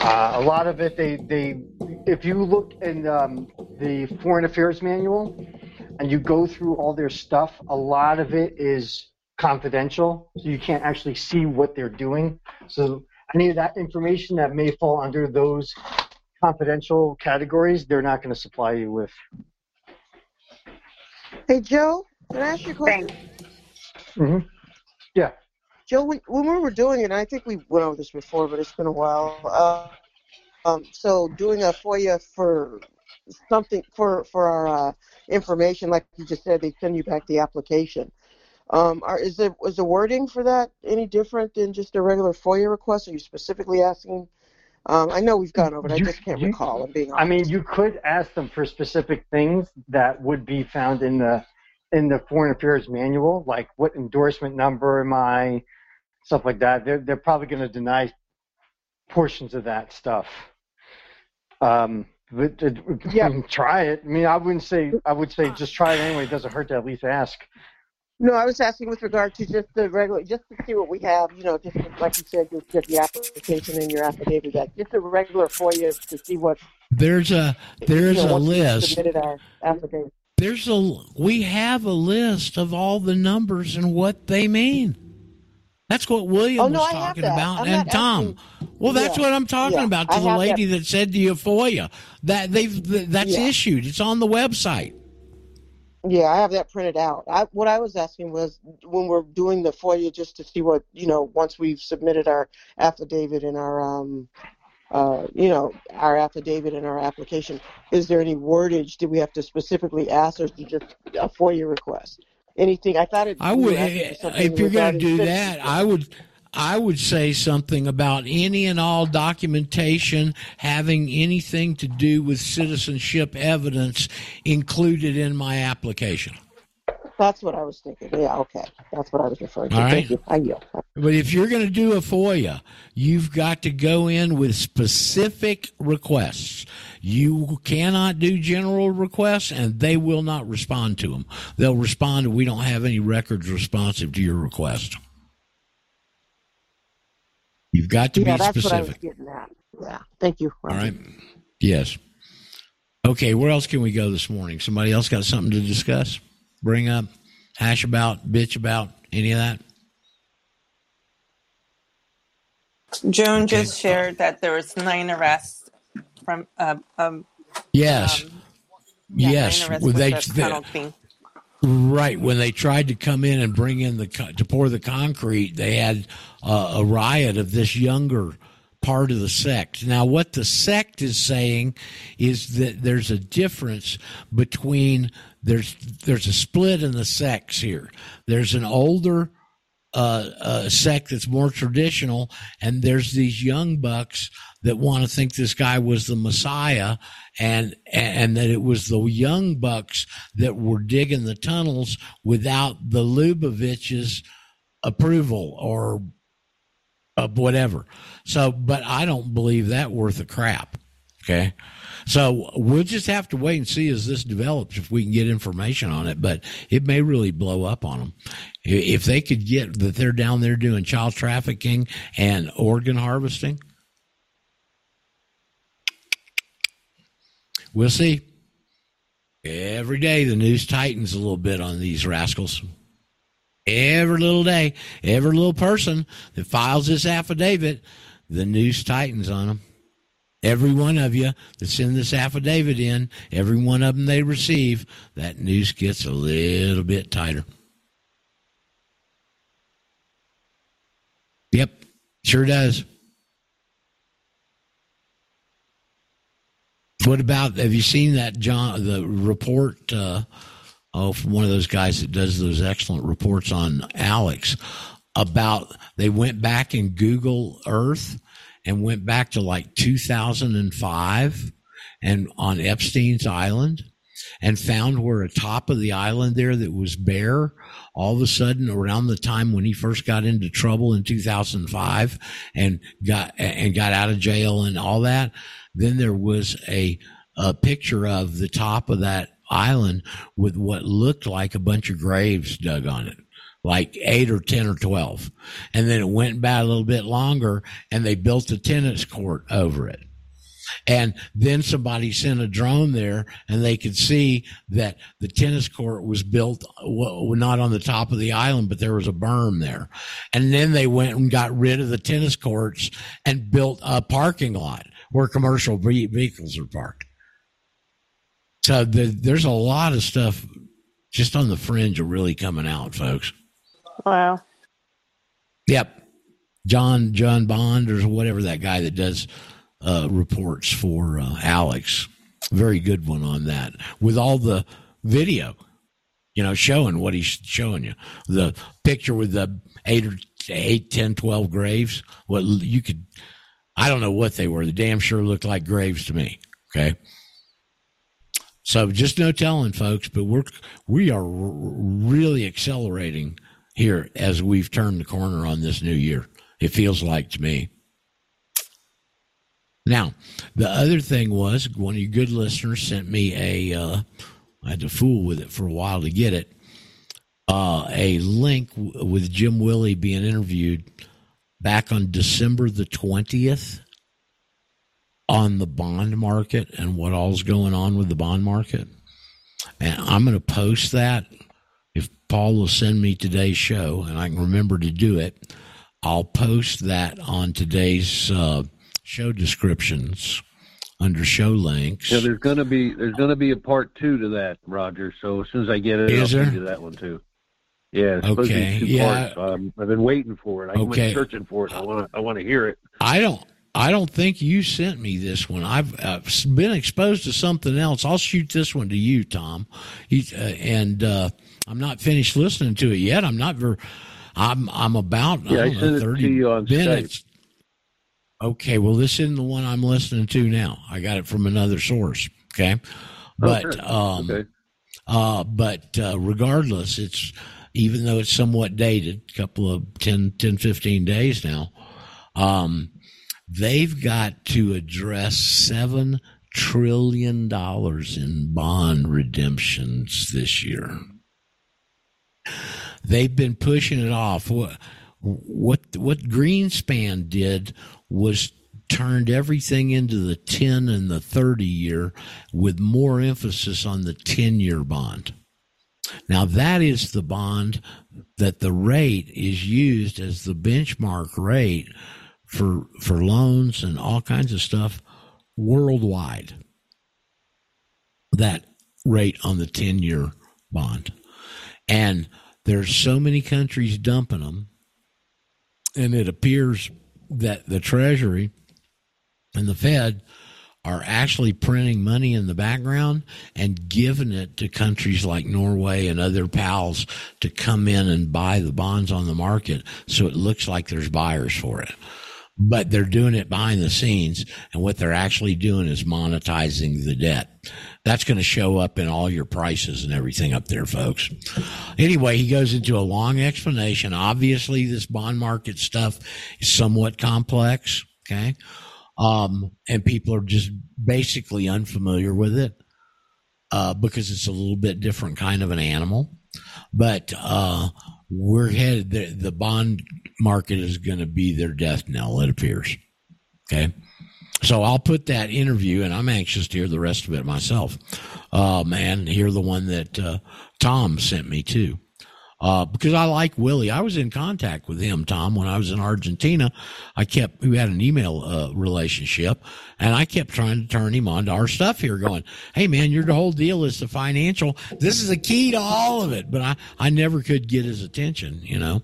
Uh, a lot of it, they they if you look in um, the Foreign Affairs Manual and you go through all their stuff, a lot of it is confidential, so you can't actually see what they're doing. So any of that information that may fall under those confidential categories, they're not going to supply you with. Hey, Joe, can I ask you a question? Mm-hmm. Yeah. Joe, we, when we were doing it, I think we went over this before, but it's been a while. Uh, um, so doing a FOIA for something for for our uh, information, like you just said, they send you back the application. Um, are, is the is the wording for that any different than just a regular FOIA request? Are you specifically asking? Um, I know we've gone over it. I just can't you, recall. I'm being honest. I mean, you could ask them for specific things that would be found in the in the Foreign Affairs Manual, like what endorsement number am I, stuff like that. They're they're probably going to deny portions of that stuff. Um, but uh, yeah, try it. I mean, I wouldn't say I would say just try it anyway. It doesn't hurt to at least ask. No, I was asking with regard to just the regular, just to see what we have. You know, just like you said, just get the application and your affidavit back. Just a regular FOIA to see what. There's a there's you know, a list. Submitted our affidavit. There's a we have a list of all the numbers and what they mean. That's what oh, William oh, no, was talking about. I'm and Tom, asking. Well, that's Yeah. what I'm talking Yeah. about to I the lady that- that. said to you FOIA that they've that's Yeah. issued. It's on the website. Yeah, I have that printed out. I, what I was asking was when we're doing the FOIA, just to see what you know. Once we've submitted our affidavit and our, um, uh, you know, our affidavit and our application, is there any wordage? Do we have to specifically ask, or is it just a FOIA request? Anything? I thought it. I would asking for something if you're going to do that, I would I would say something about any and all documentation having anything to do with citizenship evidence included in my application. That's what I was thinking. Yeah, okay, that's what I was referring to. All Thank you. I yield. But if you're going to do a FOIA, you've got to go in with specific requests. You cannot do general requests, and they will not respond to them. They'll respond, we don't have any records responsive to your request. You've got to yeah, be that's what I was specific. getting at. Yeah, thank you. All right. Yes. Okay, where else can we go this morning? Somebody else got something to discuss? Bring up, hash about, bitch about, any of that? Joan just shared that there was nine arrests from uh, um, Yes. yeah, yes. nine arrests Well, with they- the they- Right when they tried to come in and bring in the to pour the concrete, they had uh, a riot of this younger part of the sect. Now, what the sect is saying is that there's a difference between there's there's a split in the sects here. There's an older uh, uh, sect that's more traditional, and there's these young bucks that want to think this guy was the Messiah, and and that it was the young bucks that were digging the tunnels without the Lubavitch's approval or uh, whatever. So, but I don't believe that worth a crap. Okay. So we'll just have to wait and see as this develops if we can get information on it. But it may really blow up on them if they could get that they're down there doing child trafficking and organ harvesting. We'll see. Every day the news tightens a little bit on these rascals. Every little day, every little person that files this affidavit, the news tightens on them. Every one of you that send this affidavit in, every one of them they receive, that news gets a little bit tighter. Yep, sure does. What about? Have you seen that John the report? Uh, oh, from one of those guys that does those excellent reports on Alex about they went back in Google Earth and went back to like 2005 and on Epstein's Island and found where a top of the island there that was bare all of a sudden around the time when he first got into trouble in 2005 and got and got out of jail and all that. Then there was a a picture of the top of that island with what looked like a bunch of graves dug on it like eight or 10 or 12. And then it went back a little bit longer and they built a tennis court over it. And then somebody sent a drone there and they could see that the tennis court was built well, not on the top of the island, but there was a berm there. And then they went and got rid of the tennis courts and built a parking lot where commercial vehicles are parked. So the, there's a lot of stuff just on the fringe of really coming out, folks. Wow. Yep. John John Bond or whatever that guy that does uh, reports for uh, Alex. Very good one on that with all the video, you know, showing what he's showing you. The picture with the eight or eight, 10, 12 graves. What you could, I don't know what they were. The damn sure looked like graves to me. Okay. So just no telling, folks. But we're we are really accelerating here as we've turned the corner on this new year. It feels like to me. Now, the other thing was one of your good listeners sent me a. Uh, I had to fool with it for a while to get it. Uh, a link w- with Jim Willie being interviewed back on December the twentieth on the bond market and what all's going on with the bond market. And I'm going to post that. If Paul will send me today's show and I can remember to do it, I'll post that on today's uh, show descriptions under show links. Yeah, there's gonna be there's gonna be a part two to that, Roger. So as soon as I get it, Is I'll there? send you that one too. Yeah, Okay, to yeah. Um, I've been waiting for it. I Okay. went searching for it. I want to I want to hear it. I don't. I don't think you sent me this one. I've been exposed to something else. I'll shoot this one to you, Tom. You, uh, and uh, I'm not finished listening to it yet. I'm not very. I'm I'm about Yeah, I I know, sent it to thirty you on minutes. Okay, well, this isn't the one I'm listening to now. I got it from another source. Okay, but Okay. um, Okay. uh, but uh, regardless, it's even though it's somewhat dated, a couple of 10, 10 15 days now. Um, they've got to address seven trillion dollars in bond redemptions this year. They've been pushing it off. What what what Greenspan did was turned everything into the 10 and the 30 year with more emphasis on the 10 year bond. Now that is the bond that the rate is used as the benchmark rate for for loans and all kinds of stuff worldwide. That rate on the 10 year bond. And there's so many countries dumping them and it appears that the treasury and the Fed are actually printing money in the background and giving it to countries like Norway and other pals to come in and buy the bonds on the market so it looks like there's buyers for it. But they're doing it behind the scenes, and what they're actually doing is monetizing the debt. That's going to show up in all your prices and everything up there, folks. Anyway, he goes into a long explanation. Obviously, this bond market stuff is somewhat complex. Okay. Um, and people are just basically unfamiliar with it, uh, because it's a little bit different kind of an animal. But, uh, we're headed, the, the bond market is going to be their death knell, it appears. Okay. So I'll put that interview, and I'm anxious to hear the rest of it myself. Uh, man, hear the one that uh, Tom sent me too, uh, because I like Willie. I was in contact with him, Tom, when I was in Argentina. I kept we had an email uh, relationship, and I kept trying to turn him on to our stuff here, going, "Hey, man, your whole deal is the financial. This is the key to all of it." But I I never could get his attention, you know.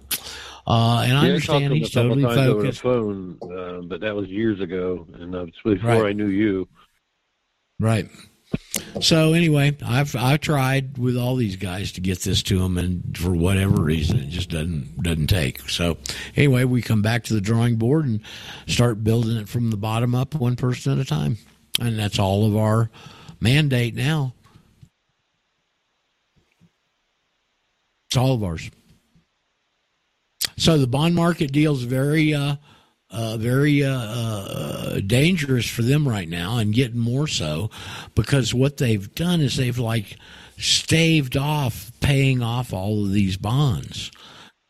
Uh, and I Yeah, talked to understand him he's totally times over the focused. phone, uh, but that was years ago, and uh, before Right. I knew you. Right. So anyway, I've I tried with all these guys to get this to them, and for whatever reason, it just doesn't doesn't take. So anyway, we come back to the drawing board and start building it from the bottom up, one person at a time, and that's all of our mandate now. It's all of ours. So the bond market deal's very, uh, uh, very uh, uh, dangerous for them right now, and getting more so because what they've done is they've like staved off paying off all of these bonds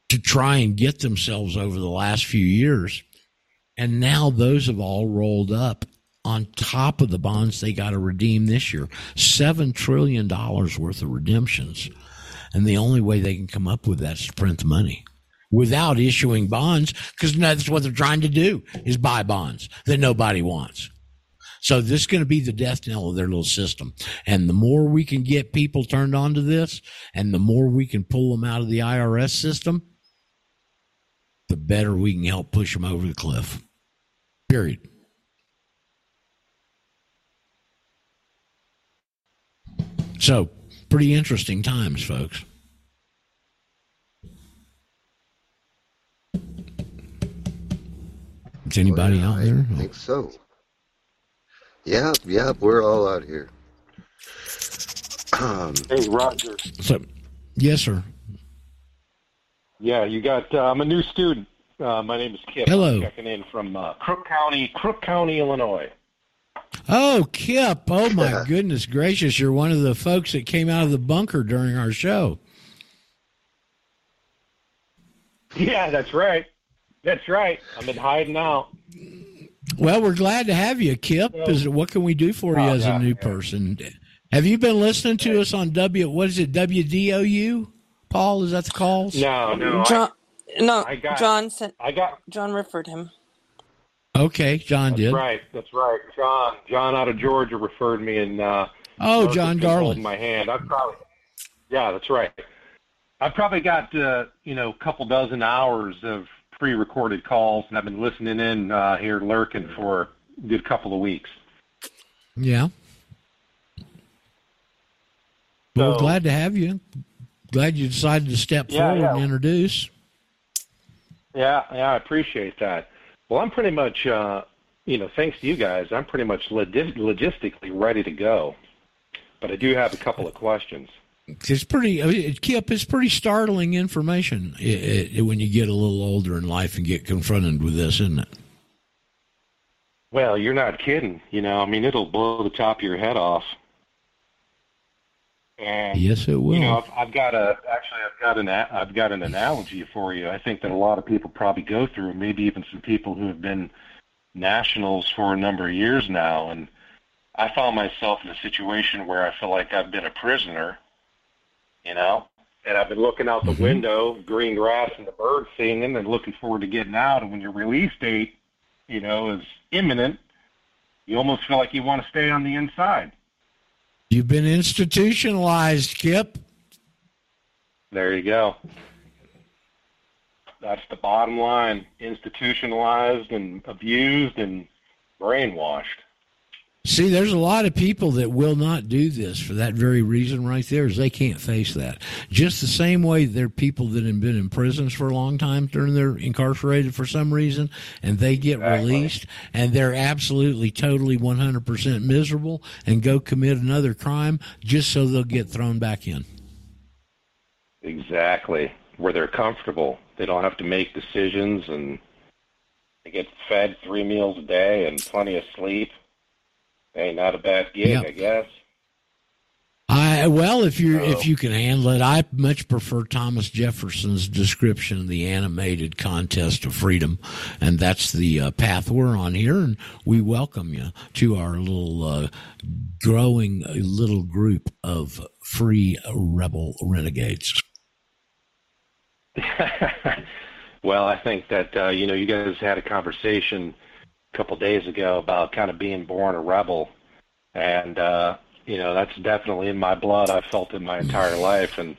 to try and get themselves over the last few years, and now those have all rolled up on top of the bonds they got to redeem this year. Seven trillion dollars worth of redemptions. And the only way they can come up with that is to print the money without issuing bonds because that's what they're trying to do is buy bonds that nobody wants. So this is going to be the death knell of their little system. And the more we can get people turned on to this and the more we can pull them out of the IRS system, the better we can help push them over the cliff. Period. So, pretty interesting times, folks. Is anybody out there? I think so. Yeah, yeah, we're all out here. Um, Hey, Roger. So, yes, sir. Yeah, you got. Uh, I'm a new student. Uh, my name is Kip. Hello. I'm checking in from uh, Crook County, Crook County, Illinois. Oh, Kip. Oh, my goodness gracious. You're one of the folks that came out of the bunker during our show. Yeah, that's right. That's right. I've been hiding out. Well, we're glad to have you, Kip. Is what can we do for you Oh, as yeah, a new person? Have you been listening to us on W? What is it? WDOU? Paul, is that the calls? No, no. John, no, I got- John sent. I got. John referred him. Okay, John that's did. Right, that's right. John, John out of Georgia referred me, and uh, oh, John Garland. My hand. I've probably, yeah, that's right. I've probably got uh, you know a couple dozen hours of pre-recorded calls, and I've been listening in uh, here, lurking for a good couple of weeks. Yeah. Well, glad to have you. Glad you decided to step yeah, forward yeah. and introduce. Yeah, yeah, I appreciate that. Well, I'm pretty much, uh, you know, thanks to you guys, I'm pretty much logistically ready to go. But I do have a couple of questions. It's pretty, I mean, Kip. It's pretty startling information it, it, when you get a little older in life and get confronted with this, isn't it? Well, you're not kidding. You know, I mean, it'll blow the top of your head off. And yes, it will. You know, I've, I've got a actually, I've got an I've got an analogy for you. I think that a lot of people probably go through, maybe even some people who have been nationals for a number of years now. And I found myself in a situation where I feel like I've been a prisoner. You know, and I've been looking out the mm-hmm. window, green grass and the birds singing, and looking forward to getting out. And when your release date, you know, is imminent, you almost feel like you want to stay on the inside. You've been institutionalized, Kip. There you go. That's the bottom line. Institutionalized and abused and brainwashed. See, there's a lot of people that will not do this for that very reason right there is they can't face that. Just the same way there are people that have been in prisons for a long time during their incarcerated for some reason and they get exactly. released and they're absolutely totally 100% miserable and go commit another crime just so they'll get thrown back in. Exactly. Where they're comfortable. They don't have to make decisions and they get fed three meals a day and plenty of sleep Hey, not a bad gig, yep. I guess. I well, if you if you can handle it, I much prefer Thomas Jefferson's description of the animated contest of freedom, and that's the uh, path we're on here. And we welcome you to our little uh, growing uh, little group of free rebel renegades. well, I think that uh, you know you guys had a conversation a couple days ago about kind of being born a rebel, and uh, you know that's definitely in my blood. I've felt it my entire life, and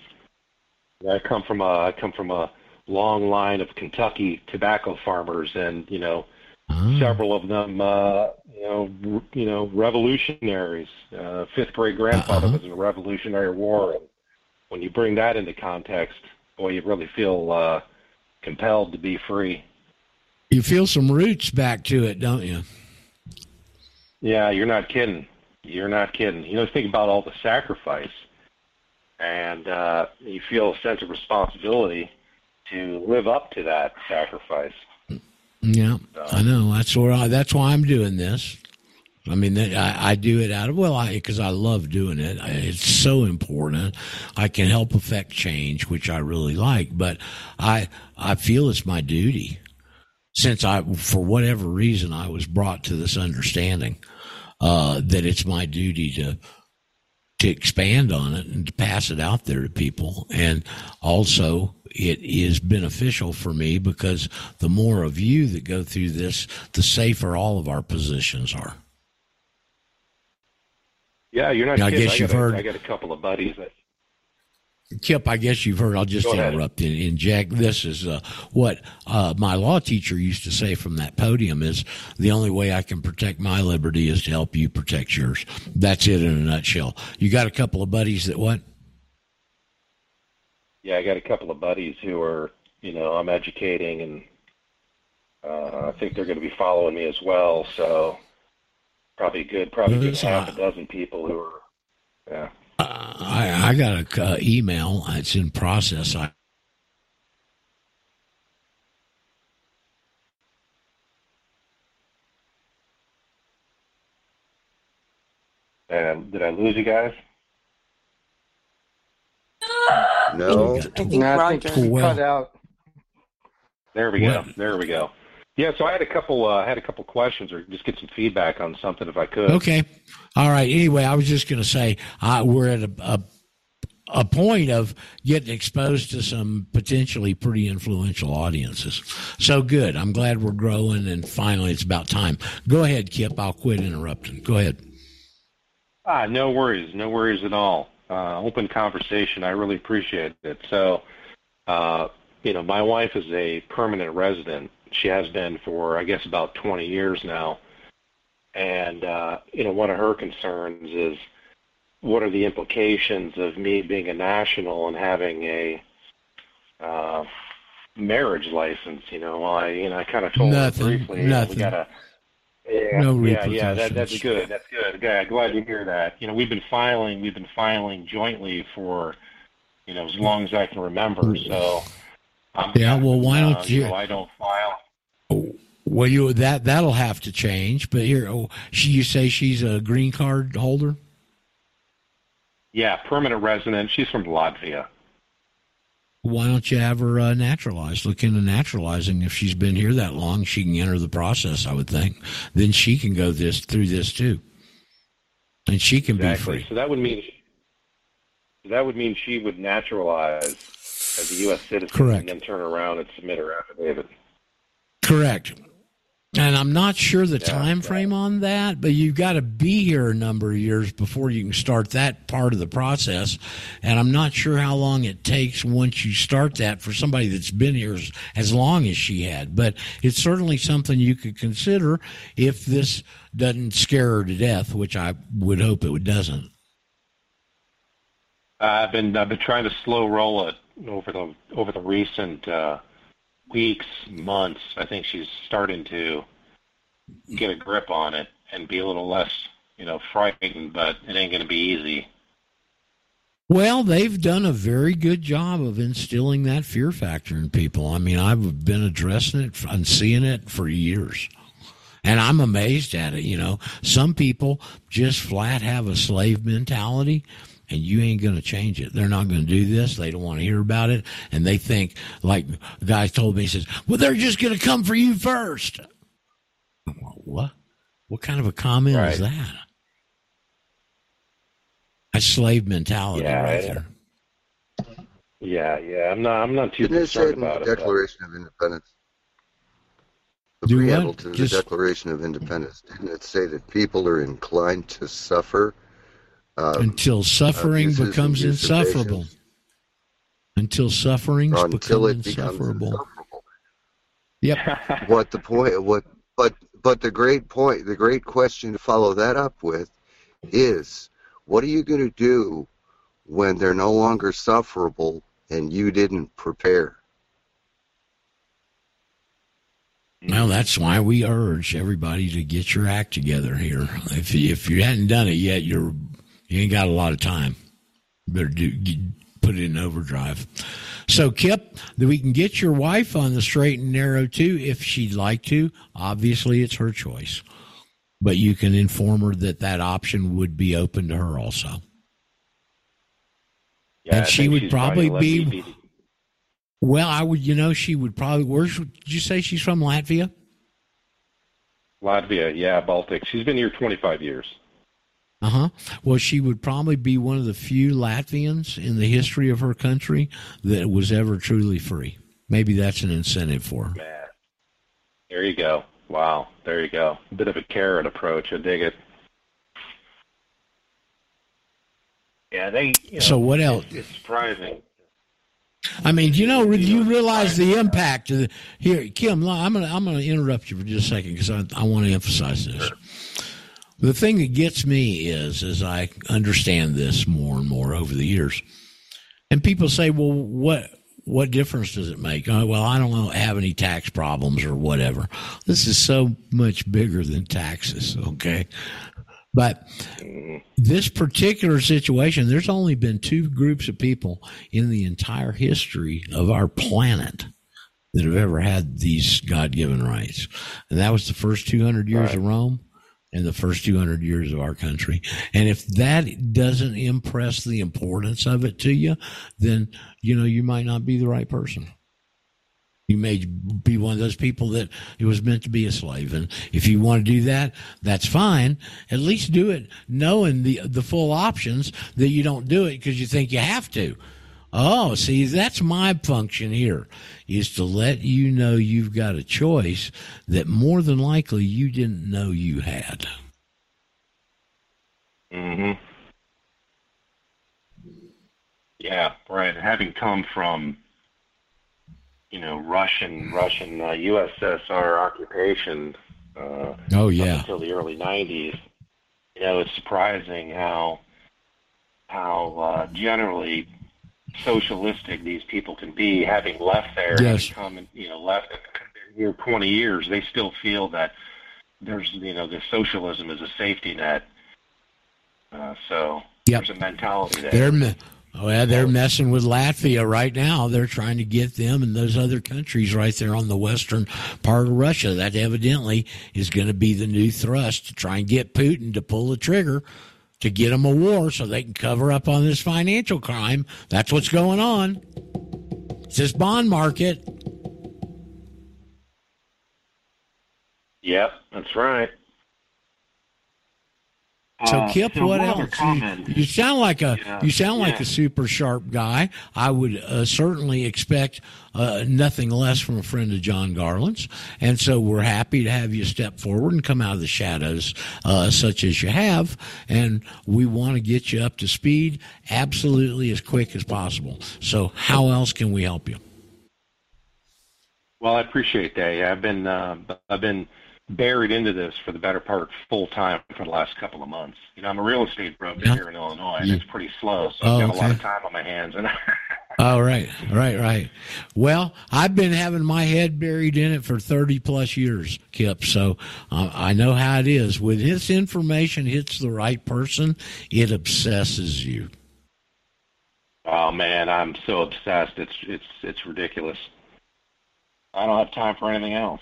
I come from a I come from a long line of Kentucky tobacco farmers, and you know mm. several of them, uh, you know, you know, revolutionaries. Uh, fifth grade grandfather uh-huh. was in the Revolutionary War, and when you bring that into context, boy, you really feel uh, compelled to be free. You feel some roots back to it, don't you? Yeah, you're not kidding. You're not kidding. You know, think about all the sacrifice, and uh, you feel a sense of responsibility to live up to that sacrifice. Yeah, so. I know. That's where I, that's why I'm doing this. I mean, I, I do it out of well, because I, I, love doing it. It's so important. I can help affect change, which I really like. But I I feel it's my duty since I, for whatever reason, I was brought to this understanding uh, that it's my duty to to expand on it and to pass it out there to people. And also, it is beneficial for me because the more of you that go through this, the safer all of our positions are. Yeah, you're not. I guess you've heard. I got a couple of buddies that Kip, I guess you've heard. I'll just interrupt and inject. This is uh, what uh, my law teacher used to say from that podium: is the only way I can protect my liberty is to help you protect yours. That's it in a nutshell. You got a couple of buddies that what? Yeah, I got a couple of buddies who are, you know, I'm educating, and uh, I think they're going to be following me as well. So probably good, probably good half a dozen people who are, yeah. I, I got a uh, email. It's in process. I And did I lose you guys? No. I think, I think Roger cut out. There we go. There we go. Yeah, so I had a couple. Uh, had a couple questions, or just get some feedback on something, if I could. Okay. All right. Anyway, I was just going to say uh, we're at a, a a point of getting exposed to some potentially pretty influential audiences. So good. I'm glad we're growing, and finally, it's about time. Go ahead, Kip. I'll quit interrupting. Go ahead. Ah, no worries, no worries at all. Uh, open conversation. I really appreciate it. So, uh, you know, my wife is a permanent resident. She has been for, I guess, about 20 years now. And, uh, you know, one of her concerns is what are the implications of me being a national and having a uh, marriage license? You know, well, I, you know, I kind of told nothing, her briefly, nothing. we got to yeah, no yeah, yeah. That, that's good. That's good. Yeah, glad to hear that. You know, we've been filing. We've been filing jointly for, you know, as long as I can remember. So. I'm yeah. Well, why don't uh, you? So I don't file. Well, you that that'll have to change. But here, oh, she, you say she's a green card holder. Yeah, permanent resident. She's from Latvia. Why don't you have her uh, naturalized? Look into naturalizing. If she's been here that long, she can enter the process. I would think. Then she can go this through this too, and she can exactly. be free. So that would mean that would mean she would naturalize as a U.S. citizen, Correct. and then turn around and submit her affidavit. Correct. And I'm not sure the Yeah, time frame on that, but you've got to be here a number of years before you can start that part of the process. And I'm not sure how long it takes once you start that for somebody that's been here as, as long as she had. But it's certainly something you could consider if this doesn't scare her to death, which I would hope it doesn't. I've been I've been trying to slow roll it over the over the recent uh, weeks, months. I think she's starting to get a grip on it and be a little less, you know, frightened. But it ain't going to be easy. Well, they've done a very good job of instilling that fear factor in people. I mean, I've been addressing it and seeing it for years. And I'm amazed at it. You know, some people just flat have a slave mentality and you ain't going to change it. They're not going to do this. They don't want to hear about it. And they think, like the guy told me, he says, well, they're just going to come for you first. What? What kind of a comment is Right. that? That's slave mentality Yeah, right yeah. there. Yeah, yeah. I'm not I'm not too Didn't it say concerned in the about it. but- Declaration of Independence? The Do what? preamble to the Just- Declaration of Independence. Didn't it say that people are inclined to suffer um, Until suffering abuses becomes insufferable. Until sufferings Until become it becomes insufferable. Yep. what the point what but but the great point the great question to follow that up with is what are you going to do when they're no longer sufferable and you didn't prepare Well, that's why we urge everybody to get your act together here. If you, if you hadn't done it yet, you're you ain't got a lot of time. You better do put it in overdrive. So, Kip, that we can get your wife on the straight and narrow too, if she'd like to. Obviously, it's her choice, but you can inform her that that option would be open to her also. Yeah, and I she would probably me be. Well, I would, you know, she would probably. Where did you say she's from? Latvia. Latvia, yeah, Baltic. She's been here 25 years. Uh huh. Well, she would probably be one of the few Latvians in the history of her country that was ever truly free. Maybe that's an incentive for her. Man, there you go. Wow, there you go. A bit of a carrot approach. I dig it. Yeah, they. You know, So what else? It's, it's surprising. I mean, you know, you realize the impact of the, here, Kim. I'm gonna I'm gonna interrupt you for just a second because I, I want to emphasize this. The thing that gets me is, as I understand this more and more over the years, and people say, "Well, what what difference does it make?" Oh, well, I don't have any tax problems or whatever. This is so much bigger than taxes. Okay, but this particular situation, there's only been two groups of people in the entire history of our planet that have ever had these God given rights. And that was the first 200 years of Rome and the first 200 years of our country. And if that doesn't impress the importance of it to you, then, you know, you might not be the right person. You may be one of those people that it was meant to be a slave. And if you want to do that, that's fine. At least do it knowing the the full options that you don't do it because you think you have to. Oh, see, that's my function here is to let you know you've got a choice that more than likely you didn't know you had. Mhm. Yeah, right. Having come from you know Russian Russian uh, USSR occupation. Uh, oh yeah. until the early '90s, you know, it's surprising how how uh, generally socialistic these people can be. Having left there, yes. come and you know left here 20 years, they still feel that there's you know the socialism is a safety net. Uh, so yep. there's a mentality there. They're, Oh yeah, they're messing with Latvia right now. They're trying to get them and those other countries right there on the western part of Russia. That evidently is going to be the new thrust to try and get Putin to pull the trigger to get them a war so they can cover up on this financial crime. That's what's going on. It's this bond market. Yep, that's right. So Uh, Kip, so what else? You, you sound like a Yeah, you sound like yeah. a super sharp guy. I would uh, certainly expect uh, nothing less from a friend of John Garland's, and so we're happy to have you step forward and come out of the shadows, uh, such as you have, and we want to get you up to speed absolutely as quick as possible. So, how else can we help you? Well, I appreciate that. Yeah, I've been uh, I've been buried into this for the better part full time for the last couple of months. You know, I'm a real estate broker Yeah. here in Illinois, and You- it's pretty slow, so Oh, I've got a lot of time on my hands. And Oh, right, right, right. Well, I've been having my head buried in it for 30 plus years, Kip. So uh, I know how it is. When this information hits the right person, it obsesses you. oh man, I'm so obsessed. It's it's it's ridiculous. I don't have time for anything else.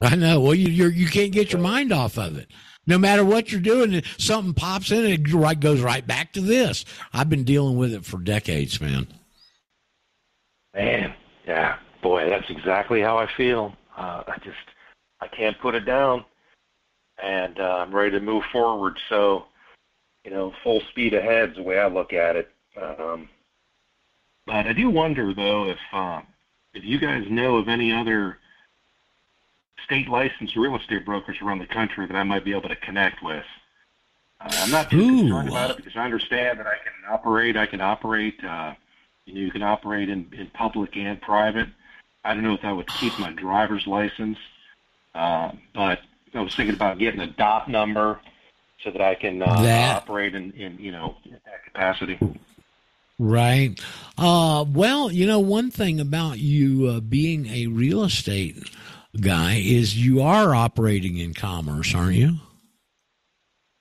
I know. Well, you you're, you can't get your mind off of it. No matter what you're doing, something pops in and it right goes right back to this. I've been dealing with it for decades, man. Man, yeah, boy, that's exactly how I feel. Uh, I just I can't put it down, and uh, I'm ready to move forward. So, you know, full speed ahead is the way I look at it. Um, but I do wonder though if uh, if you guys know of any other state licensed real estate brokers around the country that I might be able to connect with. Uh, I'm not too concerned about it because I understand that I can operate. I can operate. Uh, you know, you can operate in, in public and private. I don't know if that would keep my driver's license, uh, but I was thinking about getting a dot number so that I can uh, That- operate in, in you know that capacity. Right. Uh, well, you know, one thing about you uh, being a real estate guy is you are operating in commerce, aren't you?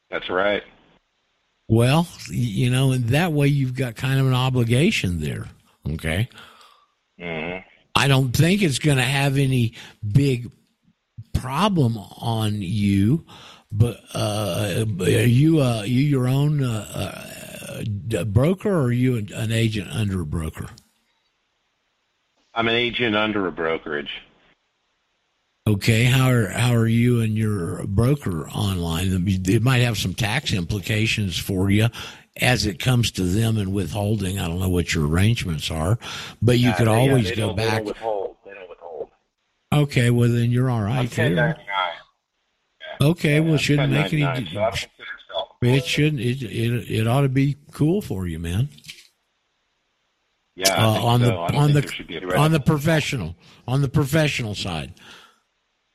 That's right. Well, you know, and that way you've got kind of an obligation there. Okay. Mm-hmm. I don't think it's going to have any big problem on you, but uh, are you uh, you your own uh, uh, broker or are you an- an agent under a broker? I'm an agent under a brokerage. Okay, how are how are you and your broker online? It might have some tax implications for you as it comes to them and withholding. I don't know what your arrangements are, but you Uh, could they- yeah, always they go don't- They back. don't withhold. They don't withhold. Okay, well then you're all right there. 1099. Okay, well it shouldn't make any. 1099, so I don't consider self. It shouldn't. It, it it ought to be cool for you, man. Yeah, Uh, on so. the on the be a on the professional on the professional side.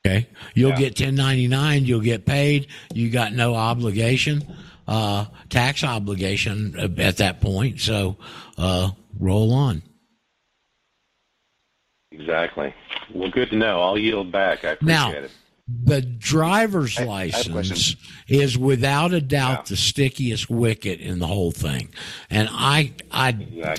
Okay, you'll Yeah. get 1099. You'll get paid. You got no obligation, uh, tax obligation at that point. So, uh, roll on. Exactly. Well, good to know. I'll yield back. I appreciate Now, it. the driver's I- I license question. is without a doubt the stickiest wicket in the whole thing. And I, I,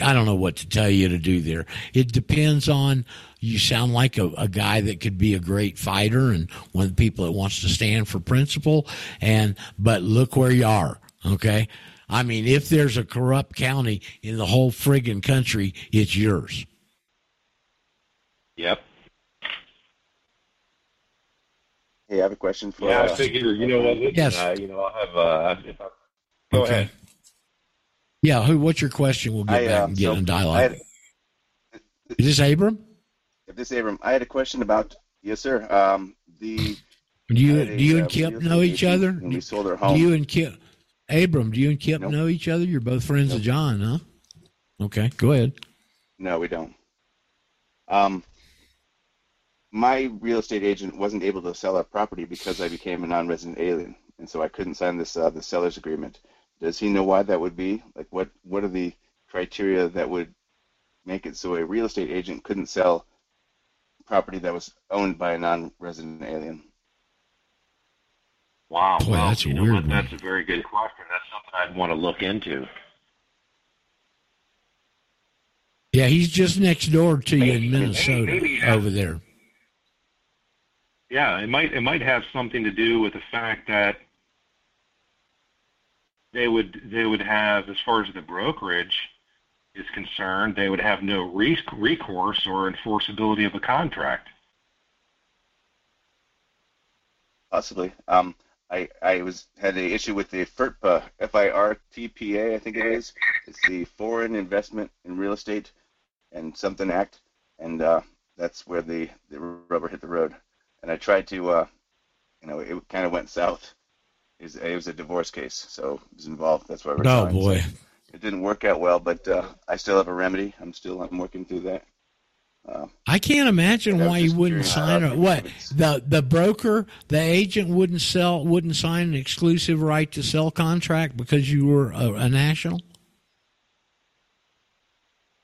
I don't know what to tell you to do there. It depends on. You sound like a, a guy that could be a great fighter and one of the people that wants to stand for principle. And but look where you are. Okay. I mean, if there's a corrupt county in the whole friggin' country, it's yours. Yep. Hey, I have a question for. Yeah, uh, I figure. You know what? Listen, Yes. Uh, you know, I'll have. Uh, if I, go Okay. ahead. Yeah, who? What's your question? We'll get I, back um, and get so in dialogue. had- Is this Abram? If this Abram, I had a question about yes, sir. Um, the Do you a, do you uh, and Kip know each other? and we sold our Do you and Kip, Abram? Do you and Kip know each other? You're both friends of John, huh? Okay, go ahead. No, we don't. Um, my real estate agent wasn't able to sell our property because I became a non-resident alien, and so I couldn't sign this uh, the seller's agreement. Does he know why that would be? Like, what what are the criteria that would make it so a real estate agent couldn't sell property that was owned by a non-resident alien? Wow. Boy, well, that's a you know weird what? one. That's a very good question. That's something I'd want to look into. Yeah, he's just next door to you in Maybe- Minnesota maybe- over there. Yeah, it might it might have something to do with the fact that they would they would have, as far as the brokerage is concerned, they would have no re- recourse or enforceability of a contract. Possibly. Um, I I was had an issue with the FIRTPA, F-I-R-T-P-A, I think it is. It's the Foreign Investment in Real Estate and something Act, and uh, that's where the the rubber hit the road. And I tried to, uh, you know, it kind of went south. It was, it was a divorce case, so it was involved. That's why we're Oh trying. boy. So it didn't work out well, but uh, I still have a remedy. I'm still I'm working through that. Uh, I can't imagine why you wouldn't sign it. What the the broker, the agent wouldn't sell, wouldn't sign an exclusive right to sell contract because you were a, a national.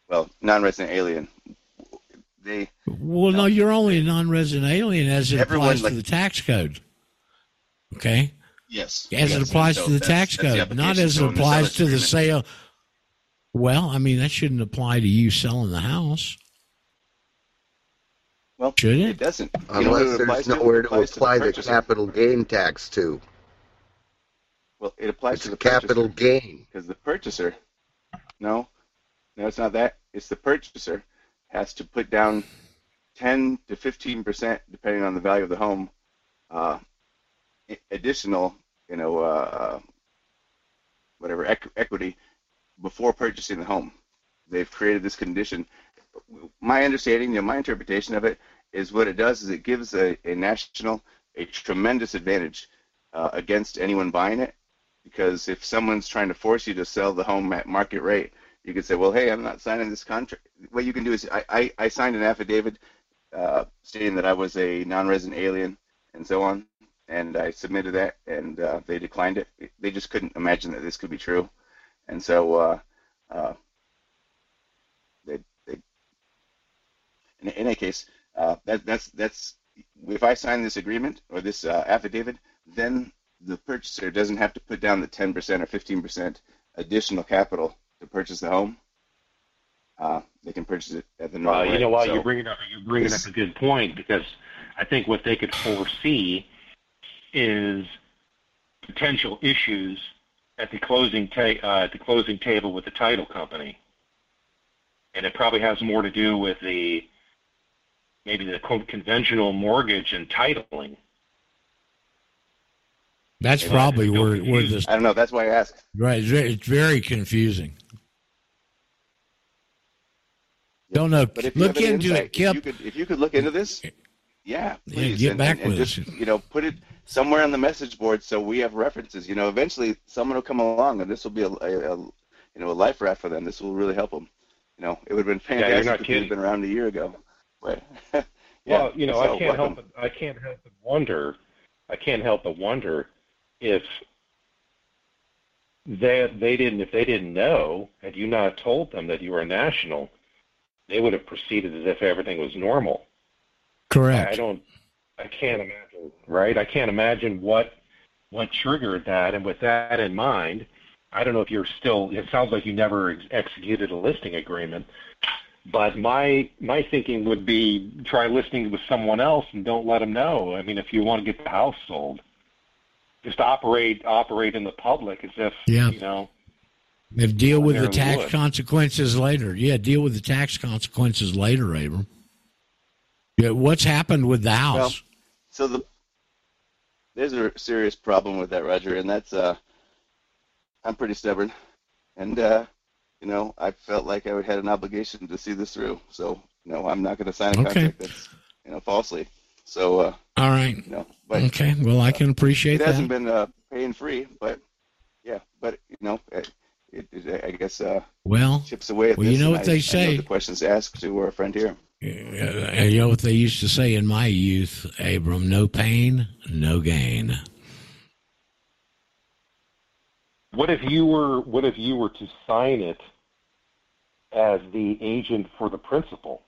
well, non-resident alien. They Well, no, you're only a non-resident alien as it applies like- to the tax code. Okay. Yes. As yes, it applies and to the tax that's- that's code, the not as it applies to the agreement- sale. Well, I mean that shouldn't apply to you selling the house. Well, should it? It doesn't. You know who Unless it there's to? nowhere It to applies to the apply the capital gain tax to. Well, it applies It's to the capital gain. because the purchaser. No, no, it's not that. It's the purchaser has to put down ten to fifteen percent, depending on the value of the home, uh, additional, you know, uh, whatever equ- equity before purchasing the home. They've created this condition. My understanding, you know, my interpretation of it is what it does is it gives a, a national a tremendous advantage uh, against anyone buying it because if someone's trying to force you to sell the home at market rate, you could say, well, hey, I'm not signing this contract. What you can do is I, I, I signed an affidavit uh, stating that I was a non-resident alien and so on, and I submitted that, and uh, they declined it. They just couldn't imagine that this could be true, and so uh, uh, they, they, in, in any case, uh, that, that's that's if I sign this agreement or this uh, affidavit, then the purchaser doesn't have to put down the 10% or 15% additional capital to purchase the home. Uh, they can purchase it at the normal you know what? So you're bringing up you're bringing this- up a good point because I think what they could foresee is potential issues at the closing ta- uh, at the closing table with the title company, and it probably has more to do with the maybe the co- conventional mortgage and titling. That's Yeah, probably it's still where where this I don't know. That's why I asked. right. It's very, it's very confusing. Don't know. But if you Look into insight, it, Kip. If you could, if you could look into this, yeah, Yeah, get and, back and, and with just us. you know put it somewhere on the message board so we have references. You know, eventually someone will come along and this will be a, a, a you know a life raft for them. This will really help them. You know, it would have been fantastic not if it had been around a year ago. But, yeah, well, you know, so I can't welcome. help but, I can't help but wonder. I can't help but wonder if that they didn't if they didn't know had you not told them that you were a national, they would have proceeded as if everything was normal. Correct. I don't. I can't imagine. Right? I can't imagine what what triggered that. And with that in mind, I don't know if you're still. It sounds like you never ex- executed a listing agreement. But my my thinking would be try listing with someone else and don't let them know. I mean, if you want to get the house sold, just operate operate in the public as if Yeah. you know. If deal with the tax would. consequences later. Yeah, deal with the tax consequences later, Abram. Yeah, what's happened with the house? So the there's a serious problem with that, Roger, and that's uh, I'm pretty stubborn, and uh, you know, I felt like I had an obligation to see this through. So, you know, I'm not going to sign a contract that's you know falsely. So, uh, all right, you know, but, okay, well, I can appreciate it. It hasn't been uh, paying free, but yeah, but you know, it, it, it I guess uh, well chips away at well. You know what I, they I say. the questions asked to our friend here. You know what they used to say in my youth, Abram? No pain, no gain. What if you were what if you were to sign it as the agent for the principal?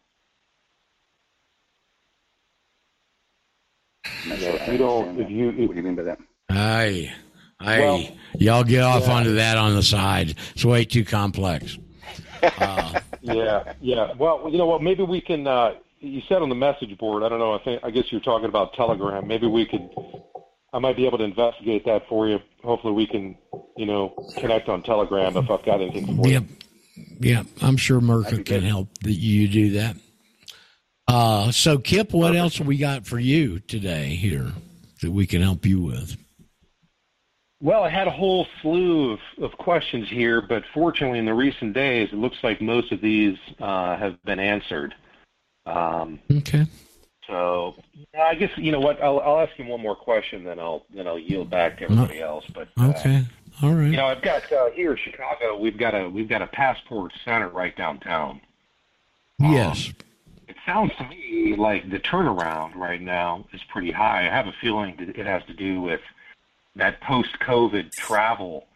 if you don't, if you, if, what do you mean by that? Aye, aye. Well, Y'all get off yeah. onto that on the side. It's way too complex. Uh, yeah, yeah. Well, you know what? Maybe we can. Uh, you said on the message board. I don't know. I think. I guess you're talking about Telegram. Maybe we could. I might be able to investigate that for you. Hopefully, we can, you know, connect on Telegram if I've got anything for Yep. you. Yeah, I'm sure Merca can help that you do that. Uh, so, Kip, what else have we got for you today here that we can help you with? Well, I had a whole slew of, of questions here, but fortunately, in the recent days, it looks like most of these uh, have been answered. Um, Okay. so I guess you know what? I'll, I'll ask you one more question, then I'll then I'll yield back to everybody else. But uh, Okay. All right. you know, I've got uh, here in Chicago, we've got a we've got a passport center right downtown. yes. It sounds to me like the turnaround right now is pretty high. I have a feeling that it has to do with that post-COVID travel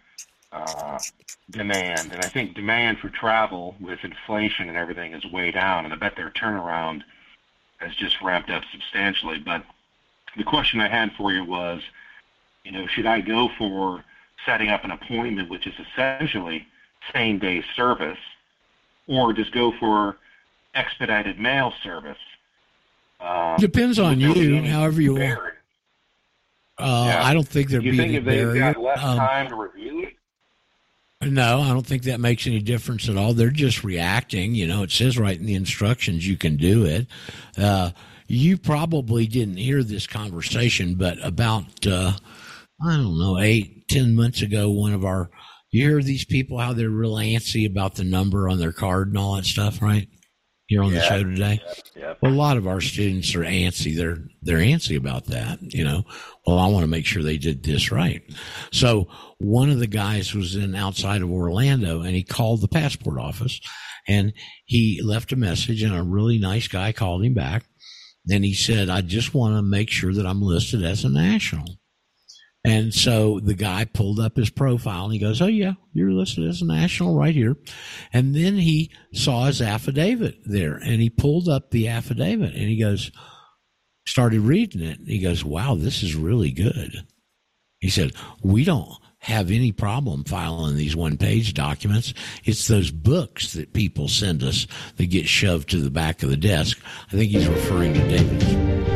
uh, demand, and I think demand for travel with inflation and everything is way down, and I bet their turnaround has just ramped up substantially. But the question I had for you was, you know, should I go for setting up an appointment, which is essentially same-day service, or just go for expedited mail service? Um, Depends on would there be you, however you want. Uh, Yeah. I don't think there'd you be think any if they've barrier. got less Um, time to review it? No, I don't think that makes any difference at all. They're just reacting. You know, it says right in the instructions you can do it. Uh, you probably didn't hear this conversation, but about, uh, I don't know, eight, ten months ago, one of our, you hear these people how they're real antsy about the number on their card and all that stuff, right? Here on the show today. Yeah. Well, a lot of our students are antsy. They're they're antsy about that. You know, well, I want to make sure they did this right. So one of the guys was in outside of Orlando, and he called the passport office, and he left a message, and a really nice guy called him back, and he said, "I just want to make sure that I'm listed as a national." And so the guy pulled up his profile and he goes, Oh, yeah, you're listed as a national right here. And then he saw his affidavit there and he pulled up the affidavit and he goes, started reading it. And he goes, Wow, this is really good. He said, We don't have any problem filing these one page documents. It's those books that people send us that get shoved to the back of the desk. I think he's referring to David's.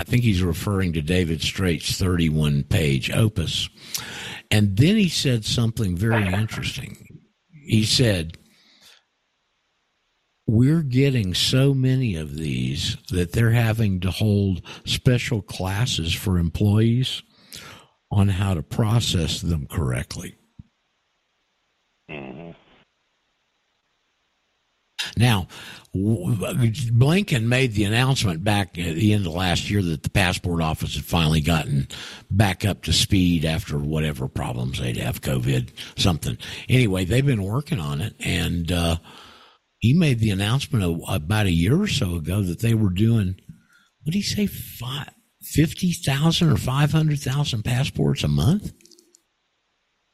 I think he's referring to David Straight's 31 page opus. And then he said something very interesting. He said, We're getting so many of these that they're having to hold special classes for employees on how to process them correctly. Mm-hmm. Now, Blinken made the announcement back at the end of last year that the passport office had finally gotten back up to speed after whatever problems they'd have, COVID, something. Anyway, they've been working on it, and uh, he made the announcement about a year or so ago that they were doing. What did he say? fifty thousand or five hundred thousand passports a month.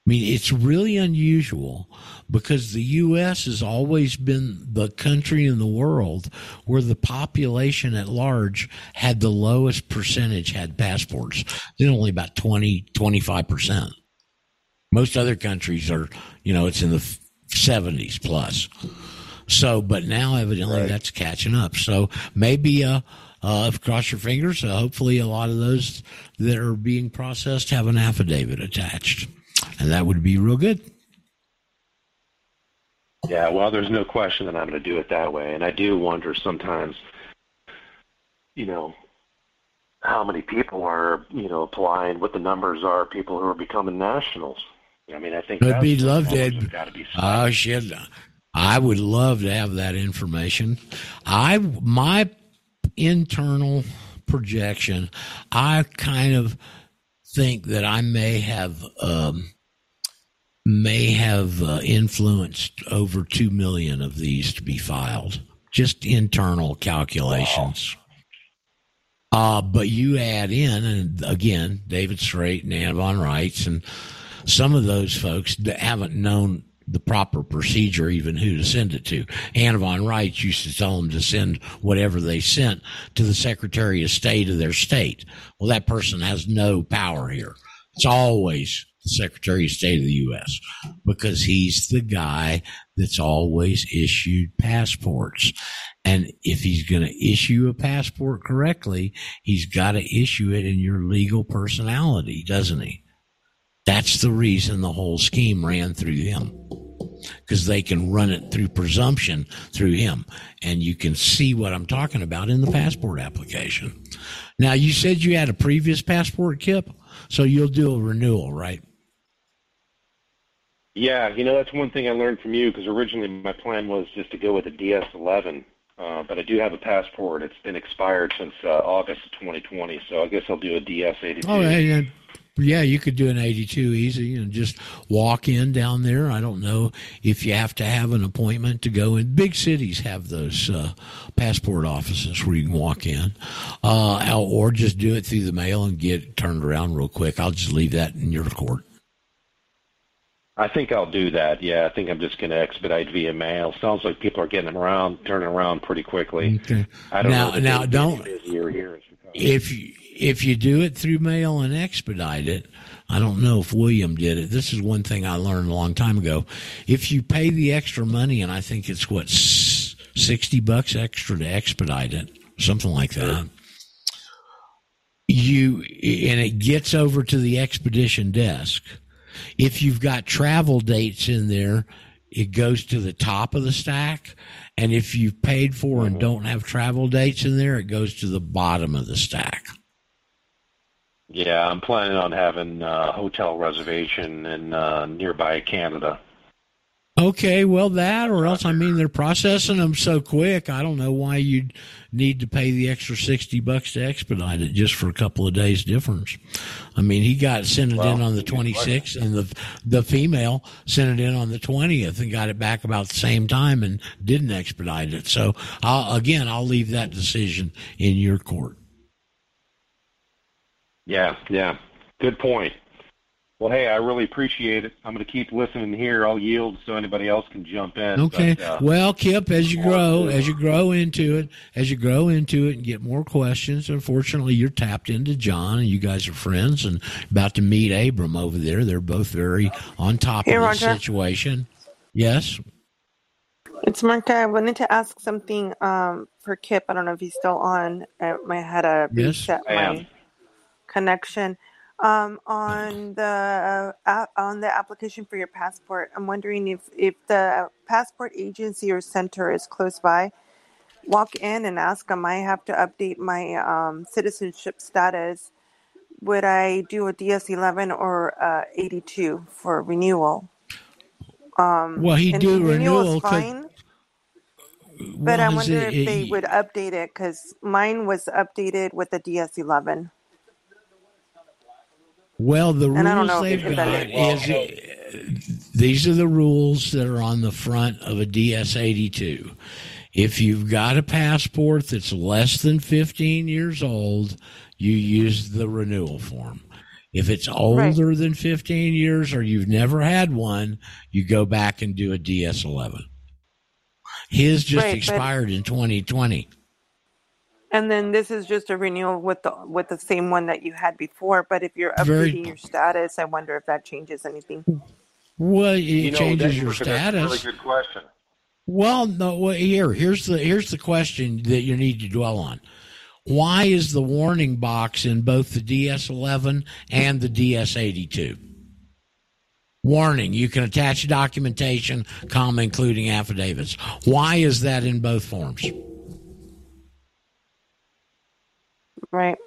I mean, it's really unusual because the U.S. has always been the country in the world where the population at large had the lowest percentage had passports. Then only about 20, 25%. Most other countries are, you know, it's in the 70s plus. So, but now evidently that's catching up. So maybe, uh, uh, cross your fingers. Uh, hopefully, a lot of those that are being processed have an affidavit attached, and that would be real good. Yeah, well, there's no question that I'm going to do it that way, and I do wonder sometimes, you know, how many people are you know applying, what the numbers are, people who are becoming nationals. I mean, I think I'd be loved to. Oh shit! I would love to have that information. I my internal projection. I kind of think that I may have um, may have uh, influenced over two million of these to be filed. Just internal calculations. Wow. Uh, but you add in, and again, David Straight and Anna von Reitz and some of those folks that haven't known the proper procedure, even who to send it to. Anna von Reitz used to tell them to send whatever they sent to the Secretary of State of their state. Well, that person has no power here. It's always Secretary of State of the U.S. because he's the guy that's always issued passports. And if he's going to issue a passport correctly, he's got to issue it in your legal personality, doesn't he? That's the reason the whole scheme ran through him. Because they can run it through presumption through him. And you can see what I'm talking about in the passport application. Now, you said you had a previous passport, Kip, so you'll do a renewal, right? Yeah, you know, that's one thing I learned from you because originally my plan was just to go with a DS11. Uh, but I do have a passport. It's been expired since uh, August of 2020, so I guess I'll do a DS82. Oh, yeah, yeah. You could do an 82 easy and just walk in down there. I don't know if you have to have an appointment to go in. Big cities have those uh, passport offices where you can walk in, uh, or just do it through the mail and get it turned around real quick. I'll just leave that in your court. I think I'll do that. Yeah, I think I'm just going to expedite via mail. Sounds like people are getting around, turning around pretty quickly. Okay. I don't now, know. Now, don't. If you, if you do it through mail and expedite it, I don't know if William did it. This is one thing I learned a long time ago. If you pay the extra money, and I think it's what sixty bucks extra to expedite it, something like that. You and it gets over to the expedition desk. If you've got travel dates in there, it goes to the top of the stack. And if you've paid for and mm-hmm. don't have travel dates in there, it goes to the bottom of the stack. Yeah, I'm planning on having a hotel reservation in uh, nearby Canada. Okay, well, that or else, I mean, they're processing them so quick. I don't know why you'd need to pay the extra 60 bucks to expedite it just for a couple of days difference. I mean, he got sent it well, in on the 26th and the, the female sent it in on the 20th and got it back about the same time and didn't expedite it. So I'll, again, I'll leave that decision in your court. Yeah, yeah. Good point. Well, hey, I really appreciate it. I'm going to keep listening here. I'll yield so anybody else can jump in. Okay. But, uh, well, Kip, as you grow, as you grow into it, as you grow into it and get more questions, unfortunately, you're tapped into John, and you guys are friends, and about to meet Abram over there. They're both very on top of the situation. Yes. It's Marka. I wanted to ask something um, for Kip. I don't know if he's still on. I, I had a reset yes, my connection. Um, on the uh, on the application for your passport, I'm wondering if if the passport agency or center is close by. Walk in and ask them. I have to update my um, citizenship status. Would I do a DS11 or uh, 82 for renewal? Um, well, he do renewal. Fine, but I wonder it, if they would update it because mine was updated with the DS11. Well, the rules they've got is uh, these are the rules that are on the front of a DS82. If you've got a passport that's less than 15 years old, you use the renewal form. If it's older right. than 15 years or you've never had one, you go back and do a DS11. His just right, expired in 2020. And then this is just a renewal with the with the same one that you had before. But if you're updating Very, your status, I wonder if that changes anything. Well, it you know, changes your status. really good question. Well, no. Well, here, here's the here's the question that you need to dwell on. Why is the warning box in both the DS11 and the DS82? Warning: You can attach documentation, comma, including affidavits. Why is that in both forms? Right.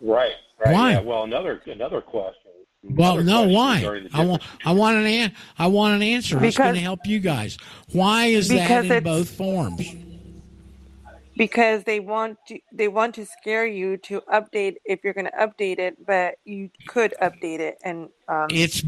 Right. right Why? Yeah. Well, another another question. Well, no. question Why? I want. I want an. An- I want an answer. It's going to Because- help you guys. Why is that in both forms? because they want to they want to scare you to update if you're going to update it, but you could update it and um, It's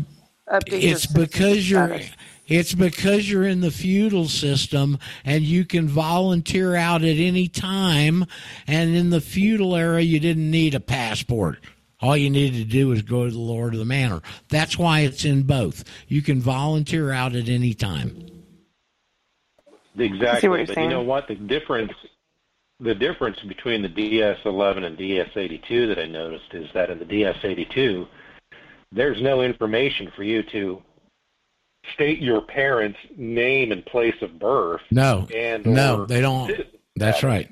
update your it's because you're status. It's because you're in the feudal system and you can volunteer out at any time and in the feudal era you didn't need a passport all you needed to do was go to the lord of the manor that's why it's in both you can volunteer out at any time Exactly. but saying. you know what? The difference the difference between the DS11 and DS82 that I noticed is that in the DS82 there's no information for you to state your parents' name and place of birth. no. And no they don't. that's right.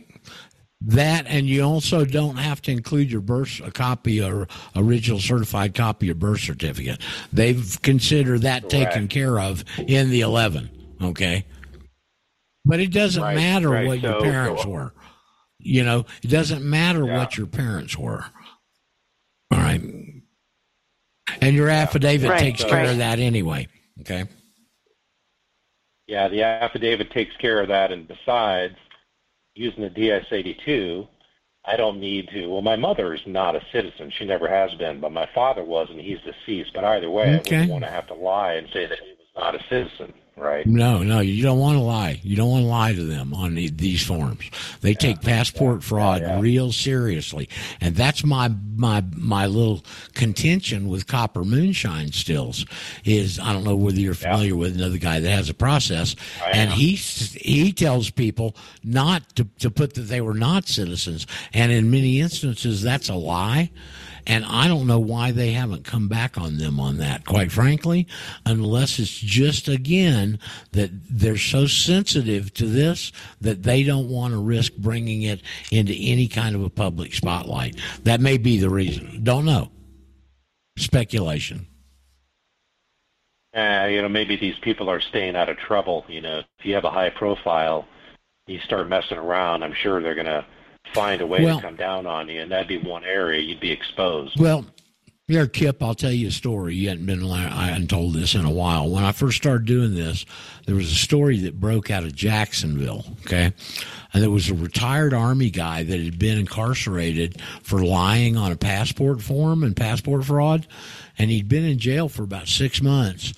That and you also don't have to include your birth a copy or original certified copy of birth certificate. They've considered that taken care of in the 11 okay? But it doesn't Right, matter right. what your parents so- were. You know it doesn't matter Yeah. what your parents were. All right. And your affidavit Right, takes so- care of that anyway okay Yeah, the affidavit takes care of that. And besides, using the DS82, I don't need to. Well, my mother is not a citizen; she never has been. But my father was, and he's deceased. But either way, I Okay. wouldn't want to have to lie and say that he was not a citizen, right? No, no, you don't want to lie. You don't want to lie to them on the, these forms. They take passport fraud real seriously, and that's my my my little contention with copper moonshine stills. Is I don't know whether you're familiar with another guy that has a process, and he he tells people not to to put that they were not citizens, and in many instances that's a lie. And I don't know why they haven't come back on them on that, quite frankly, unless it's just, again, that they're so sensitive to this that they don't want to risk bringing it into any kind of a public spotlight. That may be the reason. Don't know. Speculation. Uh, you know, maybe these people are staying out of trouble. You know, if you have a high profile, you start messing around. I'm sure they're going to find a way Well- to come down on you, and that'd be one area you'd be exposed. Well, here, Kip, I'll tell you a story. You hadn't been, I hadn't told this in a while. When I first started doing this, there was a story that broke out of Jacksonville. Okay. And there was a retired Army guy that had been incarcerated for lying on a passport form and passport fraud. And he'd been in jail for about six months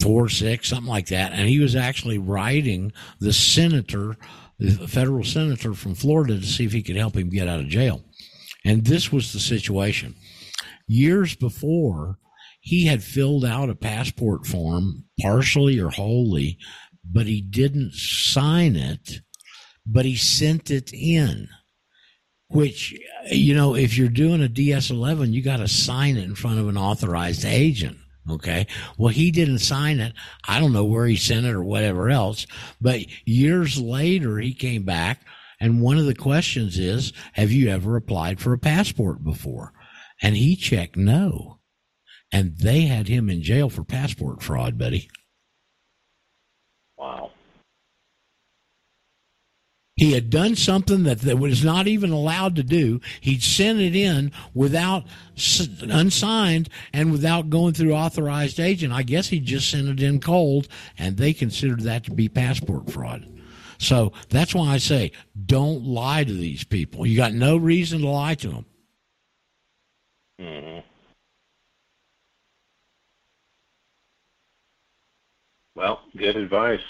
four, six, something like that. And he was actually writing the senator, the federal senator from Florida, to see if he could help him get out of jail. And this was the situation. Years before, he had filled out a passport form, partially or wholly, but he didn't sign it, but he sent it in. Which, you know, if you're doing a DS 11, you got to sign it in front of an authorized agent. Okay. Well, he didn't sign it. I don't know where he sent it or whatever else. But years later, he came back. And one of the questions is, have you ever applied for a passport before? And he checked no. And they had him in jail for passport fraud, buddy. Wow. He had done something that, that was not even allowed to do. He'd sent it in without unsigned and without going through authorized agent. I guess he just sent it in cold, and they considered that to be passport fraud. So that's why I say don't lie to these people. You got no reason to lie to them. hmm Well, good advice.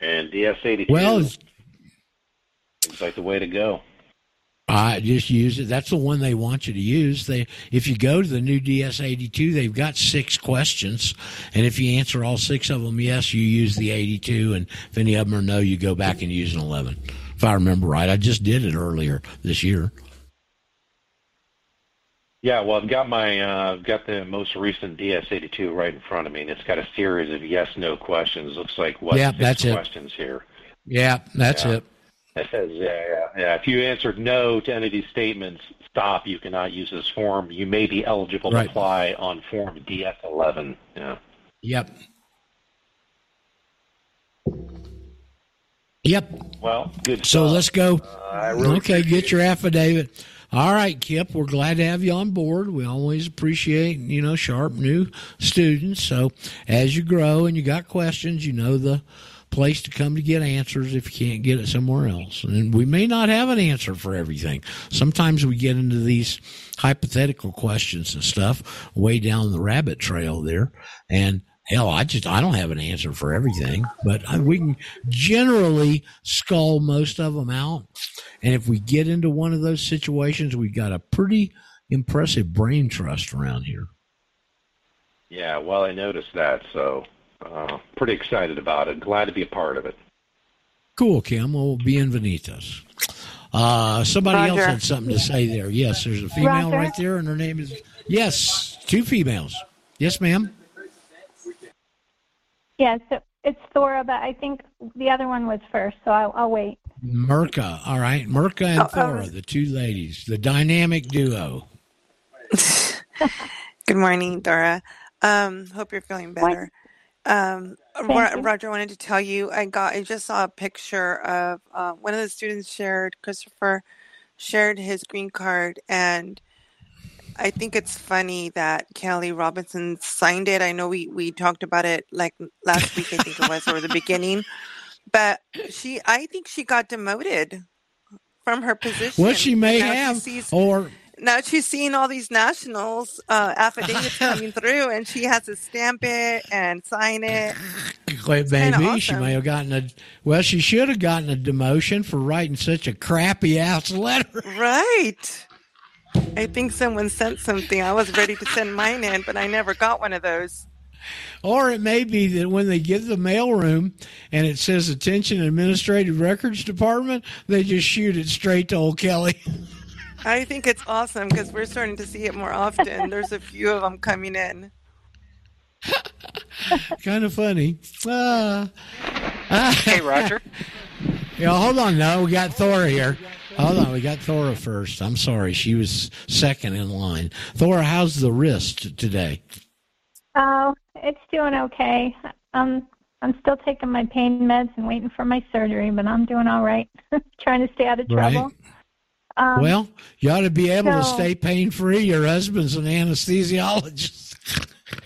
And DS82 Well, it's- like the way to go. I just use it. That's the one they want you to use. They, if you go to the new DS82, they've got six questions, and if you answer all six of them yes, you use the 82, and if any of them are no, you go back and use an 11. If I remember right, I just did it earlier this year. Yeah, well, I've got my uh, I've got the most recent DS82 right in front of me, and it's got a series of yes/no questions. Looks like what Yeah, six that's it. questions here. Yeah, that's Yeah. it. It says, yeah, yeah, yeah. If you answered no to any of these statements, stop. You cannot use this form. You may be eligible Right. to apply on Form DS11. Yeah. Yep. Yep. Well, good. So stuff. let's go. Uh, really okay, get your affidavit. All right, Kip, we're glad to have you on board. We always appreciate, you know, sharp new students. So as you grow and you got questions, you know the place to come to get answers if you can't get it somewhere else. And we may not have an answer for everything. Sometimes we get into these hypothetical questions and stuff way down the rabbit trail there. And hell, I just I don't have an answer for everything, but we can generally skull most of them out. And if we get into one of those situations, we've got a pretty impressive brain trust around here. Yeah, well, I noticed that, so uh, pretty excited about it. Glad to be a part of it. Cool, Kim. will Well, bienvenidos. Uh, somebody Roger. else had something to say there. Yes, there's a female Roger. right there, and her name is yes, two females. Yes, ma'am. Yeah, so it's Thora, but I think the other one was first, so I'll, I'll wait. Merca, all right, Merca and oh, Thora, oh. the two ladies, the dynamic duo. Good morning, Thora. Um, hope you're feeling better. Um, Roger, I wanted to tell you, I got, I just saw a picture of uh, one of the students shared, Christopher shared his green card, and I think it's funny that Kelly Robinson signed it. I know we, we talked about it like last week, I think it was, or the beginning, but she, I think she got demoted from her position. Well, she may have, she sees, or now she's seeing all these nationals uh, affidavits coming through, and she has to stamp it and sign it. Wait, maybe awesome. she may have gotten a. Well, she should have gotten a demotion for writing such a crappy ass letter. Right. I think someone sent something. I was ready to send mine in, but I never got one of those. Or it may be that when they get the mailroom and it says "Attention Administrative Records Department," they just shoot it straight to old Kelly. I think it's awesome because we're starting to see it more often. There's a few of them coming in. kind of funny. Uh, hey, Roger. yeah, hold on. No, we got Thora here. Hold on, we got Thora first. I'm sorry, she was second in line. Thora, how's the wrist today? Oh, it's doing okay. Um, I'm still taking my pain meds and waiting for my surgery, but I'm doing all right. Trying to stay out of trouble. Right. Um, well, you ought to be able so, to stay pain free. Your husband's an anesthesiologist.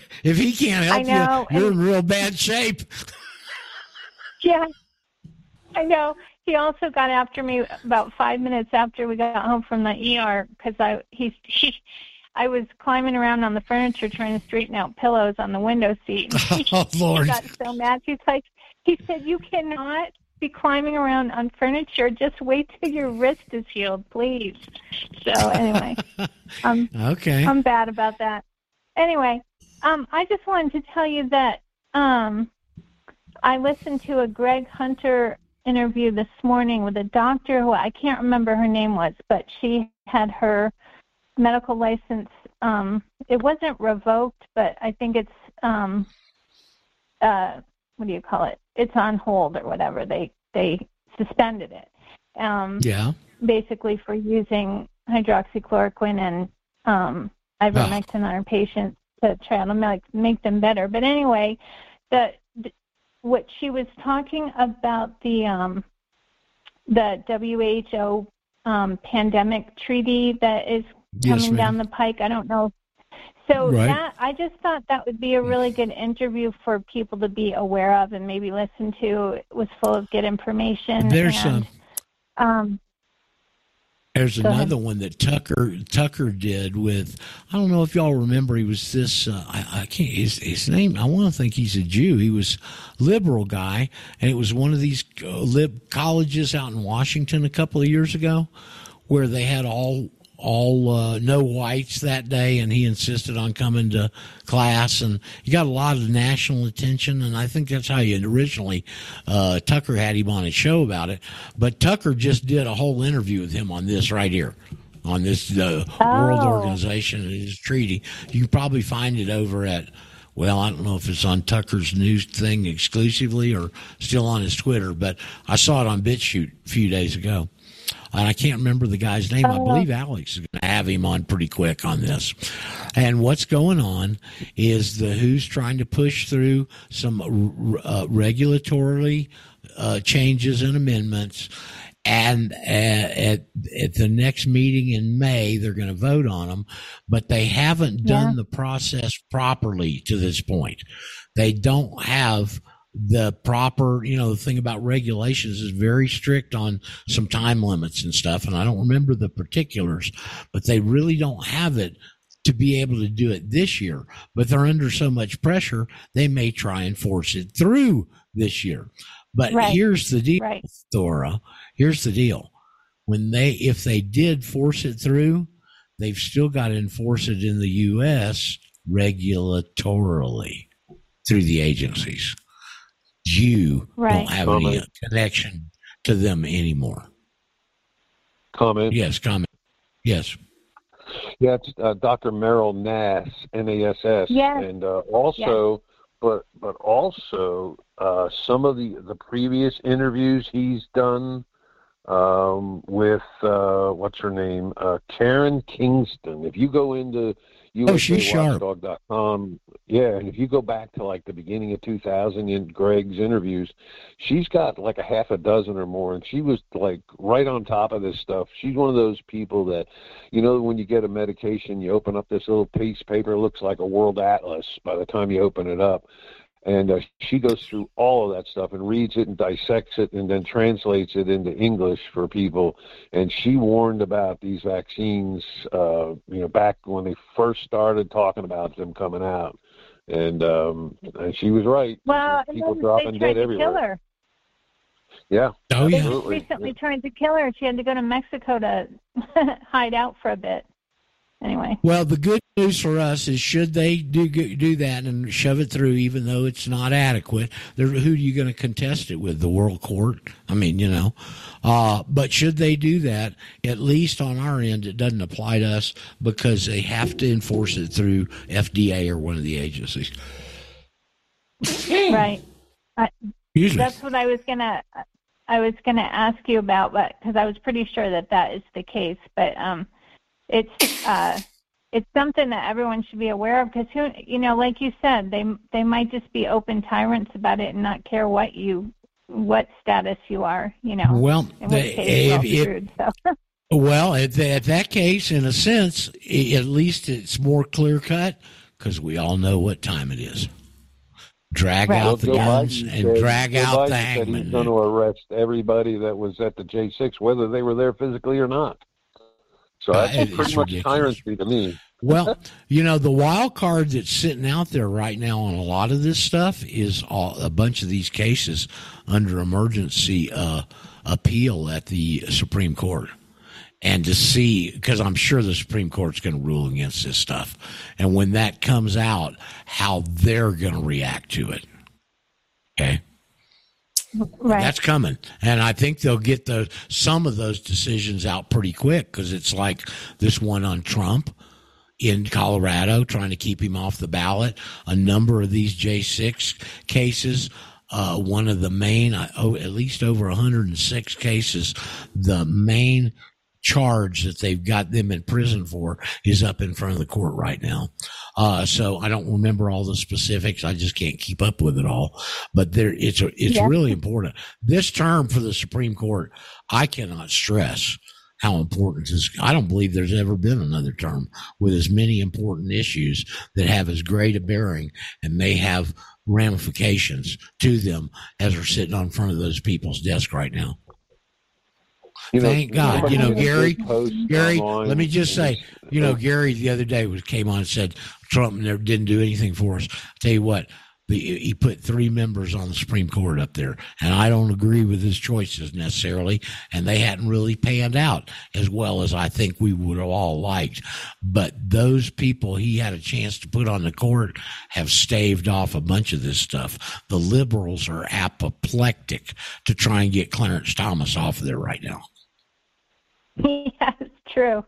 if he can't help know, you, you're in real bad shape. yeah, I know. He also got after me about five minutes after we got home from the ER because I he's he. I was climbing around on the furniture trying to straighten out pillows on the window seat. oh Lord! He got so mad. He's like, he said, "You cannot be climbing around on furniture. Just wait till your wrist is healed, please. So anyway, um, okay, I'm bad about that. Anyway, um, I just wanted to tell you that um, I listened to a Greg Hunter interview this morning with a doctor who I can't remember her name was, but she had her medical license. Um, it wasn't revoked, but I think it's um, uh, what do you call it? It's on hold or whatever. They they suspended it. Um, yeah. Basically for using hydroxychloroquine and um, ivermectin oh. on our patients to try to make make them better. But anyway, the, the what she was talking about the um, the WHO um, pandemic treaty that is coming yes, down the pike. I don't know so right. that I just thought that would be a really good interview for people to be aware of and maybe listen to. It was full of good information. There's and, some. Um, there's another ahead. one that Tucker Tucker did with I don't know if y'all remember he was this uh, I, I, can't his, his name I want to think he's a Jew he was liberal guy and it was one of these uh, lib colleges out in Washington a couple of years ago where they had all all uh, no whites that day, and he insisted on coming to class, and he got a lot of national attention, and I think that's how you originally uh, Tucker had him on his show about it. But Tucker just did a whole interview with him on this right here. On this uh, oh. World Organization and his treaty, you can probably find it over at well, I don't know if it's on Tucker's news thing exclusively or still on his Twitter, but I saw it on BitChute a few days ago and I can't remember the guy's name. I oh. believe Alex is going to have him on pretty quick on this. And what's going on is the WHO's trying to push through some uh, regulatorily uh, changes and amendments and uh, at at the next meeting in May, they're going to vote on them, but they haven't done yeah. the process properly to this point. They don't have the proper, you know, the thing about regulations is very strict on some time limits and stuff. And I don't remember the particulars, but they really don't have it to be able to do it this year. But they're under so much pressure, they may try and force it through this year. But right. here's the deal, right. Thora. Here's the deal. When they, if they did force it through, they've still got to enforce it in the U.S. regulatorily through the agencies. You right. don't have comment. any connection to them anymore. Comment. Yes, comment. Yes. Yeah, it's uh, Dr. Meryl Nass, N-A-S-S, yes. and uh, also, yes. but but also uh, some of the the previous interviews he's done um, with uh, what's her name, uh, Karen Kingston. If you go into oh, she's sharp. Um, yeah, and if you go back to like the beginning of 2000 in Greg's interviews, she's got like a half a dozen or more, and she was like right on top of this stuff. She's one of those people that, you know, when you get a medication, you open up this little piece of paper, it looks like a world atlas by the time you open it up and uh, she goes through all of that stuff and reads it and dissects it and then translates it into English for people. And she warned about these vaccines, uh, you know, back when they first started talking about them coming out. And um, and she was right. Well, people dropping dead everywhere. Yeah. Oh, yeah. They recently tried to kill her. She had to go to Mexico to hide out for a bit anyway. Well, the good news for us is should they do do that and shove it through, even though it's not adequate, who are you going to contest it with? The World Court? I mean, you know. Uh, but should they do that, at least on our end, it doesn't apply to us because they have to enforce it through FDA or one of the agencies. Right. I, that's what I was gonna. I was gonna ask you about, but because I was pretty sure that that is the case, but um it's uh, it's something that everyone should be aware of because who you know like you said they they might just be open tyrants about it and not care what you what status you are you know well they, if, if, so. well at, the, at that case in a sense at least it's more clear cut because we all know what time it is drag right. out the guns and said, drag Joe out Biden the hangman. He's going to arrest everybody that was at the J6, whether they were there physically or not. So that's uh, pretty much ridiculous. to me. well, you know, the wild card that's sitting out there right now on a lot of this stuff is all, a bunch of these cases under emergency uh, appeal at the Supreme Court. And to see, because I'm sure the Supreme Court's going to rule against this stuff. And when that comes out, how they're going to react to it. Okay. Right. That's coming, and I think they'll get the some of those decisions out pretty quick because it's like this one on Trump in Colorado, trying to keep him off the ballot. A number of these J six cases. Uh, one of the main, uh, oh, at least over 106 cases, the main charge that they've got them in prison for is up in front of the court right now. Uh, so I don't remember all the specifics. I just can't keep up with it all. But there, it's a, it's yeah. really important. This term for the Supreme Court, I cannot stress how important this. I don't believe there's ever been another term with as many important issues that have as great a bearing and may have ramifications to them as are sitting on front of those people's desk right now. You know, Thank God. You know, Gary, Gary, let me just say, you know, Gary the other day was came on and said Trump never didn't do anything for us. I'll tell you what, the, he put three members on the Supreme Court up there, and I don't agree with his choices necessarily, and they hadn't really panned out as well as I think we would have all liked. But those people he had a chance to put on the court have staved off a bunch of this stuff. The liberals are apoplectic to try and get Clarence Thomas off of there right now. Yeah, it's true.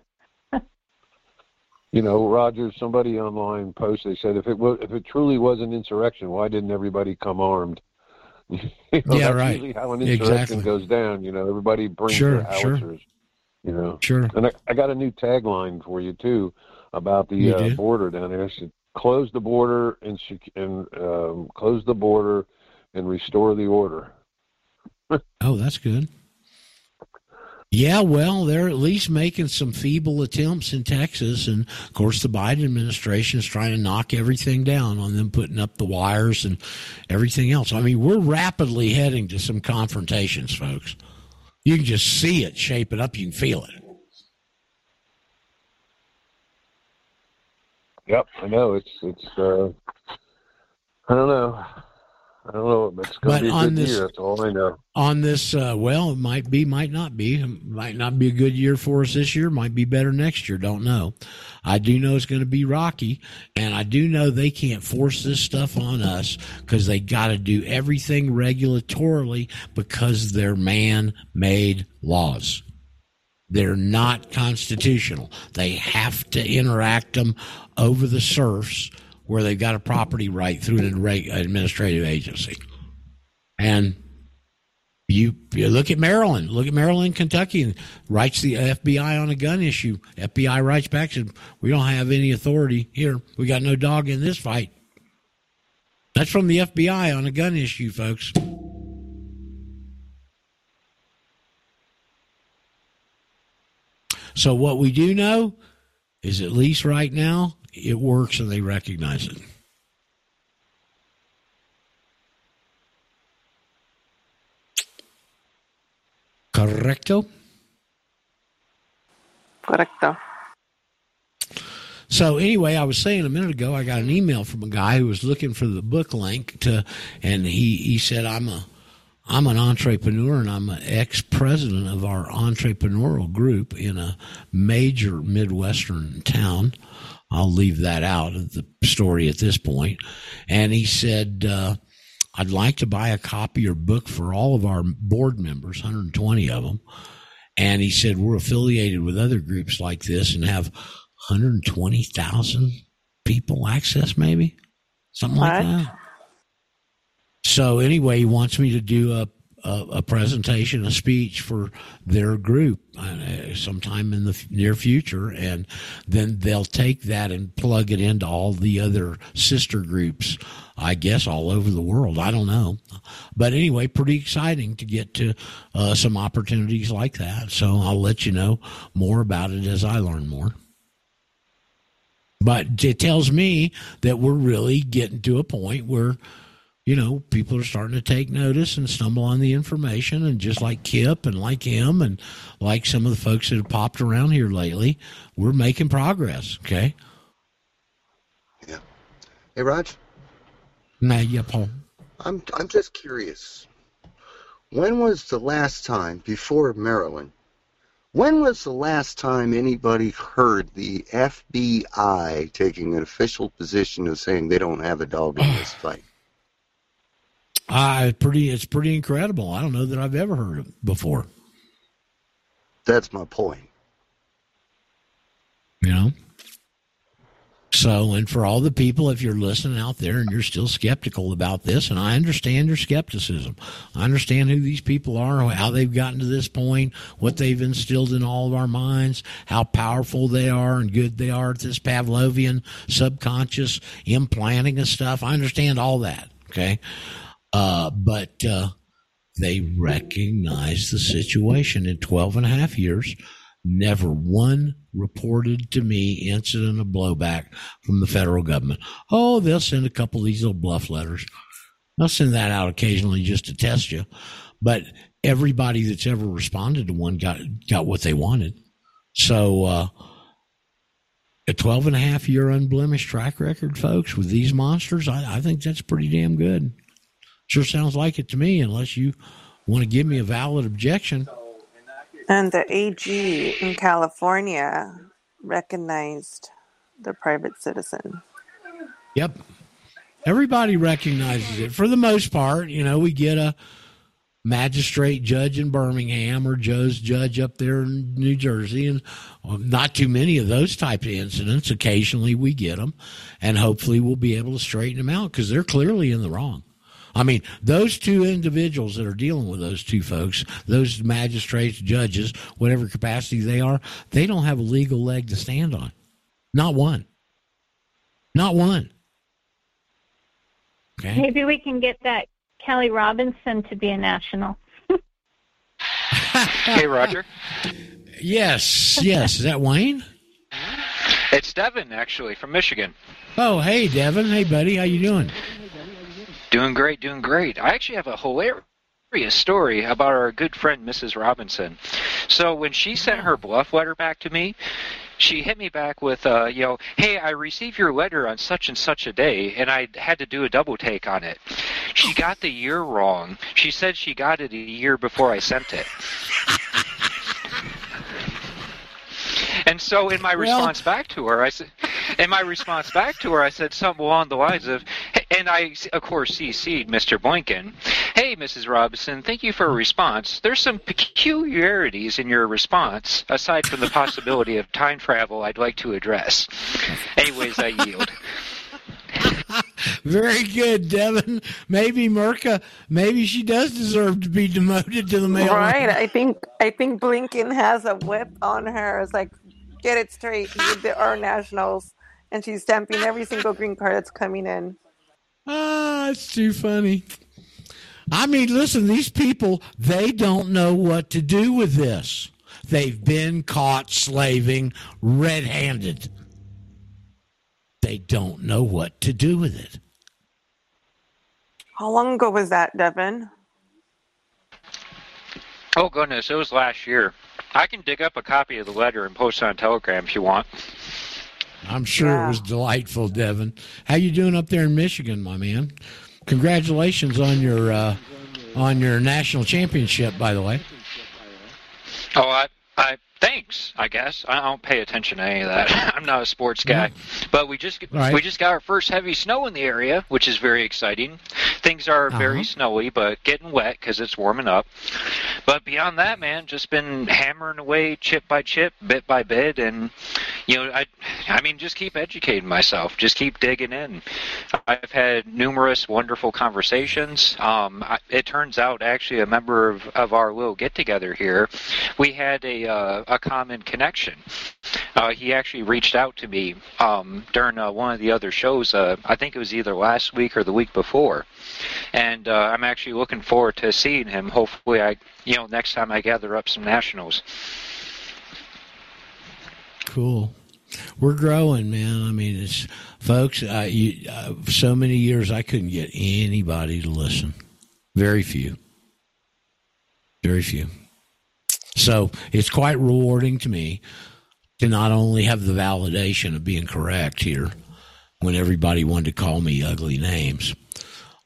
you know, Roger, somebody online posted. They said if it was, if it truly was an insurrection, why didn't everybody come armed? you know, yeah, right. Usually how an insurrection exactly. goes down. You know, everybody brings sure, their howitzers. Sure. You know, sure. And I, I got a new tagline for you too about the uh, border down there. I said, close the border and and um, close the border and restore the order. oh, that's good. Yeah, well, they're at least making some feeble attempts in Texas. And of course, the Biden administration is trying to knock everything down on them putting up the wires and everything else. I mean, we're rapidly heading to some confrontations, folks. You can just see it shaping up, you can feel it. Yep, I know. It's, it's, uh, I don't know. I don't know, but it's going to be a good this, year. That's all I know. On this, uh, well, it might be, might not be. It might not be a good year for us this year. Might be better next year. Don't know. I do know it's going to be rocky, and I do know they can't force this stuff on us because they got to do everything regulatorily because they're man-made laws. They're not constitutional. They have to interact them over the serfs where they've got a property right through an administrative agency. And you, you look at Maryland, look at Maryland, Kentucky, and writes the FBI on a gun issue. FBI writes back, said, We don't have any authority here. We got no dog in this fight. That's from the FBI on a gun issue, folks. So, what we do know is at least right now, it works and they recognize it. Correcto? Correcto. So anyway, I was saying a minute ago, I got an email from a guy who was looking for the book link to, and he, he said, I'm a, I'm an entrepreneur and I'm an ex president of our entrepreneurial group in a major Midwestern town. I'll leave that out of the story at this point. And he said, uh, I'd like to buy a copy or book for all of our board members, 120 of them. And he said, we're affiliated with other groups like this and have 120,000 people access, maybe something what? like that. So anyway, he wants me to do a a, a, presentation, a speech for their group uh, sometime in the near future, and then they'll take that and plug it into all the other sister groups. I guess all over the world. I don't know, but anyway, pretty exciting to get to uh, some opportunities like that. So I'll let you know more about it as I learn more. But it tells me that we're really getting to a point where you know, people are starting to take notice and stumble on the information. And just like Kip and like him and like some of the folks that have popped around here lately, we're making progress. Okay. Yeah. Hey, Raj. Nah, yeah, Paul. I'm I'm just curious. When was the last time before Maryland? When was the last time anybody heard the FBI taking an official position of saying they don't have a dog in this fight? Uh, pretty, it's pretty incredible. I don't know that I've ever heard it before. That's my point. You know? So, and for all the people, if you're listening out there and you're still skeptical about this, and I understand your skepticism, I understand who these people are, how they've gotten to this point, what they've instilled in all of our minds, how powerful they are and good they are at this Pavlovian subconscious implanting of stuff. I understand all that. Okay. Uh, but uh, they recognize the situation in 12 and a half years. Never one reported to me incident of blowback from the federal government. Oh, they'll send a couple of these little bluff letters. They'll send that out occasionally just to test you. But everybody that's ever responded to one got got what they wanted. So uh, a 12 and a half year unblemished track record, folks, with these monsters, I, I think that's pretty damn good. Sure sounds like it to me, unless you want to give me a valid objection. And the AG in California recognized the private citizen. Yep. Everybody recognizes it for the most part. You know, we get a magistrate judge in Birmingham or Joe's judge up there in New Jersey, and not too many of those type of incidents. Occasionally we get them, and hopefully we'll be able to straighten them out because they're clearly in the wrong. I mean, those two individuals that are dealing with those two folks, those magistrates, judges, whatever capacity they are, they don't have a legal leg to stand on. Not one. Not one. Okay. Maybe we can get that Kelly Robinson to be a national. hey, Roger. Yes, yes. Is that Wayne? It's Devin, actually, from Michigan. Oh, hey, Devin. Hey, buddy. How you doing? Doing great, doing great. I actually have a hilarious story about our good friend Mrs. Robinson. So when she sent her bluff letter back to me, she hit me back with, uh, you know, hey, I received your letter on such and such a day, and I had to do a double take on it. She got the year wrong. She said she got it a year before I sent it. And so in my response well, back to her, I said, in my response back to her, I said something along the lines of, and I, of course, CC'd Mr. Boykin. Hey, Mrs. Robinson, thank you for a response. There's some peculiarities in your response, aside from the possibility of time travel I'd like to address. Anyways, I yield. Very good, Devin. Maybe Merca, maybe she does deserve to be demoted to the mail. Right. I think I think Blinken has a whip on her. It's like get it straight with the, our nationals, and she's stamping every single green card that's coming in. Ah, it's too funny. I mean, listen, these people, they don't know what to do with this. They've been caught slaving red handed. They don't know what to do with it. How long ago was that, Devin? Oh, goodness, it was last year. I can dig up a copy of the letter and post it on Telegram if you want. I'm sure yeah. it was delightful, Devin. How you doing up there in Michigan, my man? Congratulations on your uh, on your national championship, by the way. Oh, I I thanks. I guess I don't pay attention to any of that. I'm not a sports guy, mm-hmm. but we just right. we just got our first heavy snow in the area, which is very exciting. Things are uh-huh. very snowy, but getting wet because it's warming up. But beyond that, man, just been hammering away chip by chip, bit by bit, and you know, I I mean, just keep educating myself, just keep digging in. I've had numerous wonderful conversations. Um, I, it turns out, actually, a member of, of our little get together here, we had a uh, a common connection. Uh, he actually reached out to me um, during uh, one of the other shows. Uh, I think it was either last week or the week before, and uh, I'm actually looking forward to seeing him. Hopefully, I you know next time I gather up some nationals. Cool. We're growing, man. I mean, it's folks. You, uh, so many years I couldn't get anybody to listen. Very few. Very few. So it's quite rewarding to me to not only have the validation of being correct here when everybody wanted to call me ugly names,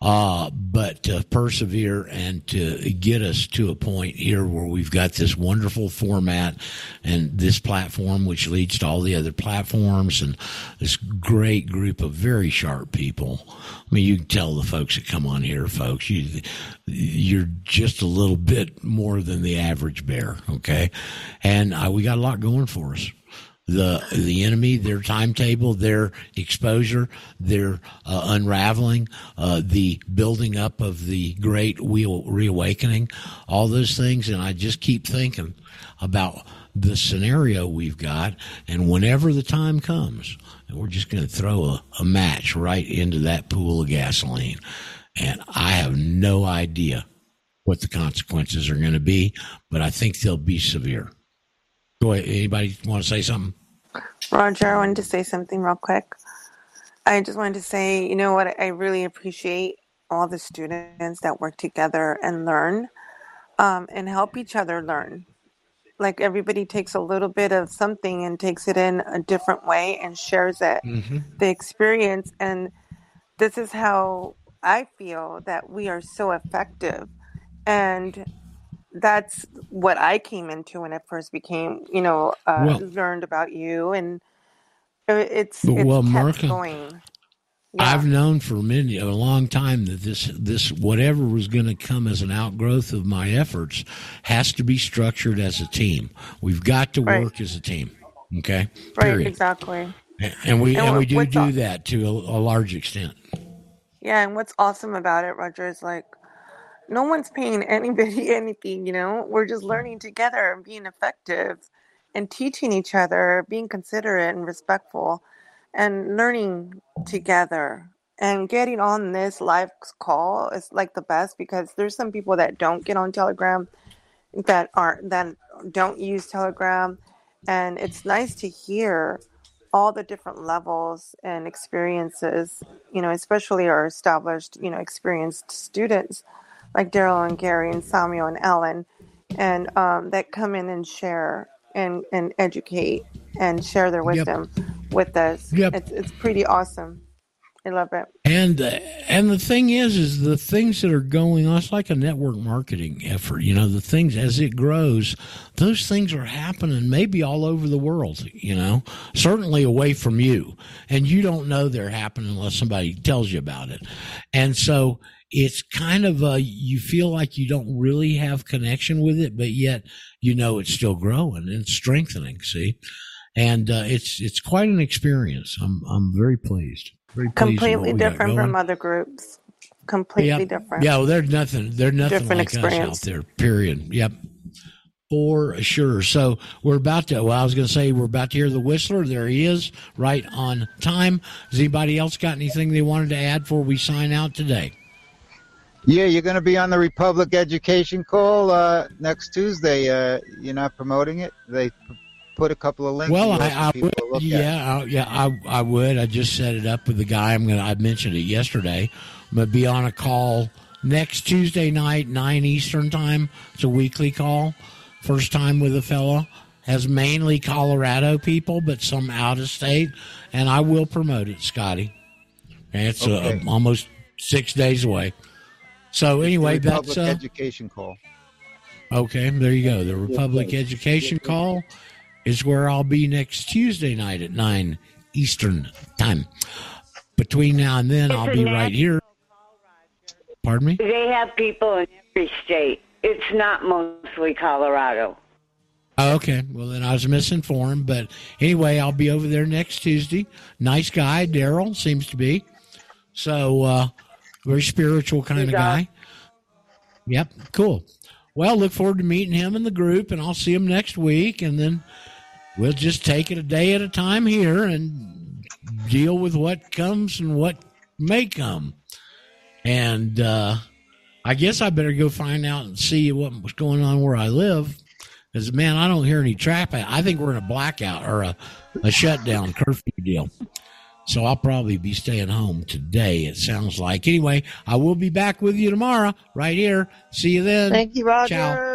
uh, but to persevere and to get us to a point here where we've got this wonderful format and this platform, which leads to all the other platforms and this great group of very sharp people. I mean, you can tell the folks that come on here, folks, you, you're just a little bit more than the average bear. Okay. And uh, we got a lot going for us the the enemy, their timetable, their exposure, their uh, unraveling, uh, the building up of the great wheel reawakening, all those things, and I just keep thinking about the scenario we've got, and whenever the time comes, we're just going to throw a, a match right into that pool of gasoline, and I have no idea what the consequences are going to be, but I think they'll be severe. Go ahead. Anybody want to say something? Roger, I wanted to say something real quick. I just wanted to say, you know what, I really appreciate all the students that work together and learn um, and help each other learn. Like everybody takes a little bit of something and takes it in a different way and shares it, mm-hmm. the experience. And this is how I feel that we are so effective. And that's what I came into when I first became, you know, uh, well, learned about you, and it's, it's well, kept going. Yeah. I've known for many a long time that this this whatever was going to come as an outgrowth of my efforts has to be structured as a team. We've got to right. work as a team. Okay, right? Period. Exactly. And we and, and we do do that to a, a large extent. Yeah, and what's awesome about it, Roger, is like no one's paying anybody anything, you know? We're just mm-hmm. learning together and being effective and teaching each other, being considerate and respectful and learning together. And getting on this live call is like the best because there's some people that don't get on Telegram. that aren't that don't use Telegram, and it's nice to hear all the different levels and experiences. You know, especially our established, you know, experienced students like Daryl and Gary and Samuel and Ellen, and um, that come in and share and and educate and share their wisdom yep. with us. Yep. It's it's pretty awesome. I love it. And uh, and the thing is, is the things that are going on. It's like a network marketing effort. You know, the things as it grows, those things are happening maybe all over the world. You know, certainly away from you, and you don't know they're happening unless somebody tells you about it. And so it's kind of a you feel like you don't really have connection with it, but yet you know it's still growing and strengthening. See, and uh, it's it's quite an experience. I'm I'm very pleased. Very completely different from other groups. Completely yep. different. Yeah, well, there's nothing. There's nothing different like experience. us out there. Period. Yep. For sure. So we're about to. Well, I was going to say we're about to hear the whistler. There he is, right on time. Has anybody else got anything they wanted to add before we sign out today? Yeah, you're going to be on the Republic Education Call uh, next Tuesday. Uh, you're not promoting it. They put a couple of links. Well, I, I would, yeah, I, yeah, I, I would. I just set it up with the guy. I'm gonna. I mentioned it yesterday. I'm gonna be on a call next Tuesday night, nine Eastern time. It's a weekly call. First time with a fellow. Has mainly Colorado people, but some out of state, and I will promote it, Scotty. And it's uh, okay. uh, almost six days away. So anyway, that's uh, education call. Okay, there you go. The Republic Education Call is where I'll be next Tuesday night at 9 Eastern Time. Between now and then, it's I'll be right here. Pardon me? They have people in every state. It's not mostly Colorado. Oh, okay. Well, then I was misinformed. But anyway, I'll be over there next Tuesday. Nice guy, Daryl, seems to be. So, uh, very spiritual kind He's of guy. Yep. Cool. Well, look forward to meeting him in the group, and I'll see him next week. And then we'll just take it a day at a time here and deal with what comes and what may come. And uh, I guess I better go find out and see what's going on where I live. Because, man, I don't hear any traffic. I think we're in a blackout or a, a shutdown curfew deal. So I'll probably be staying home today, it sounds like. Anyway, I will be back with you tomorrow right here. See you then. Thank you, Roger. Ciao.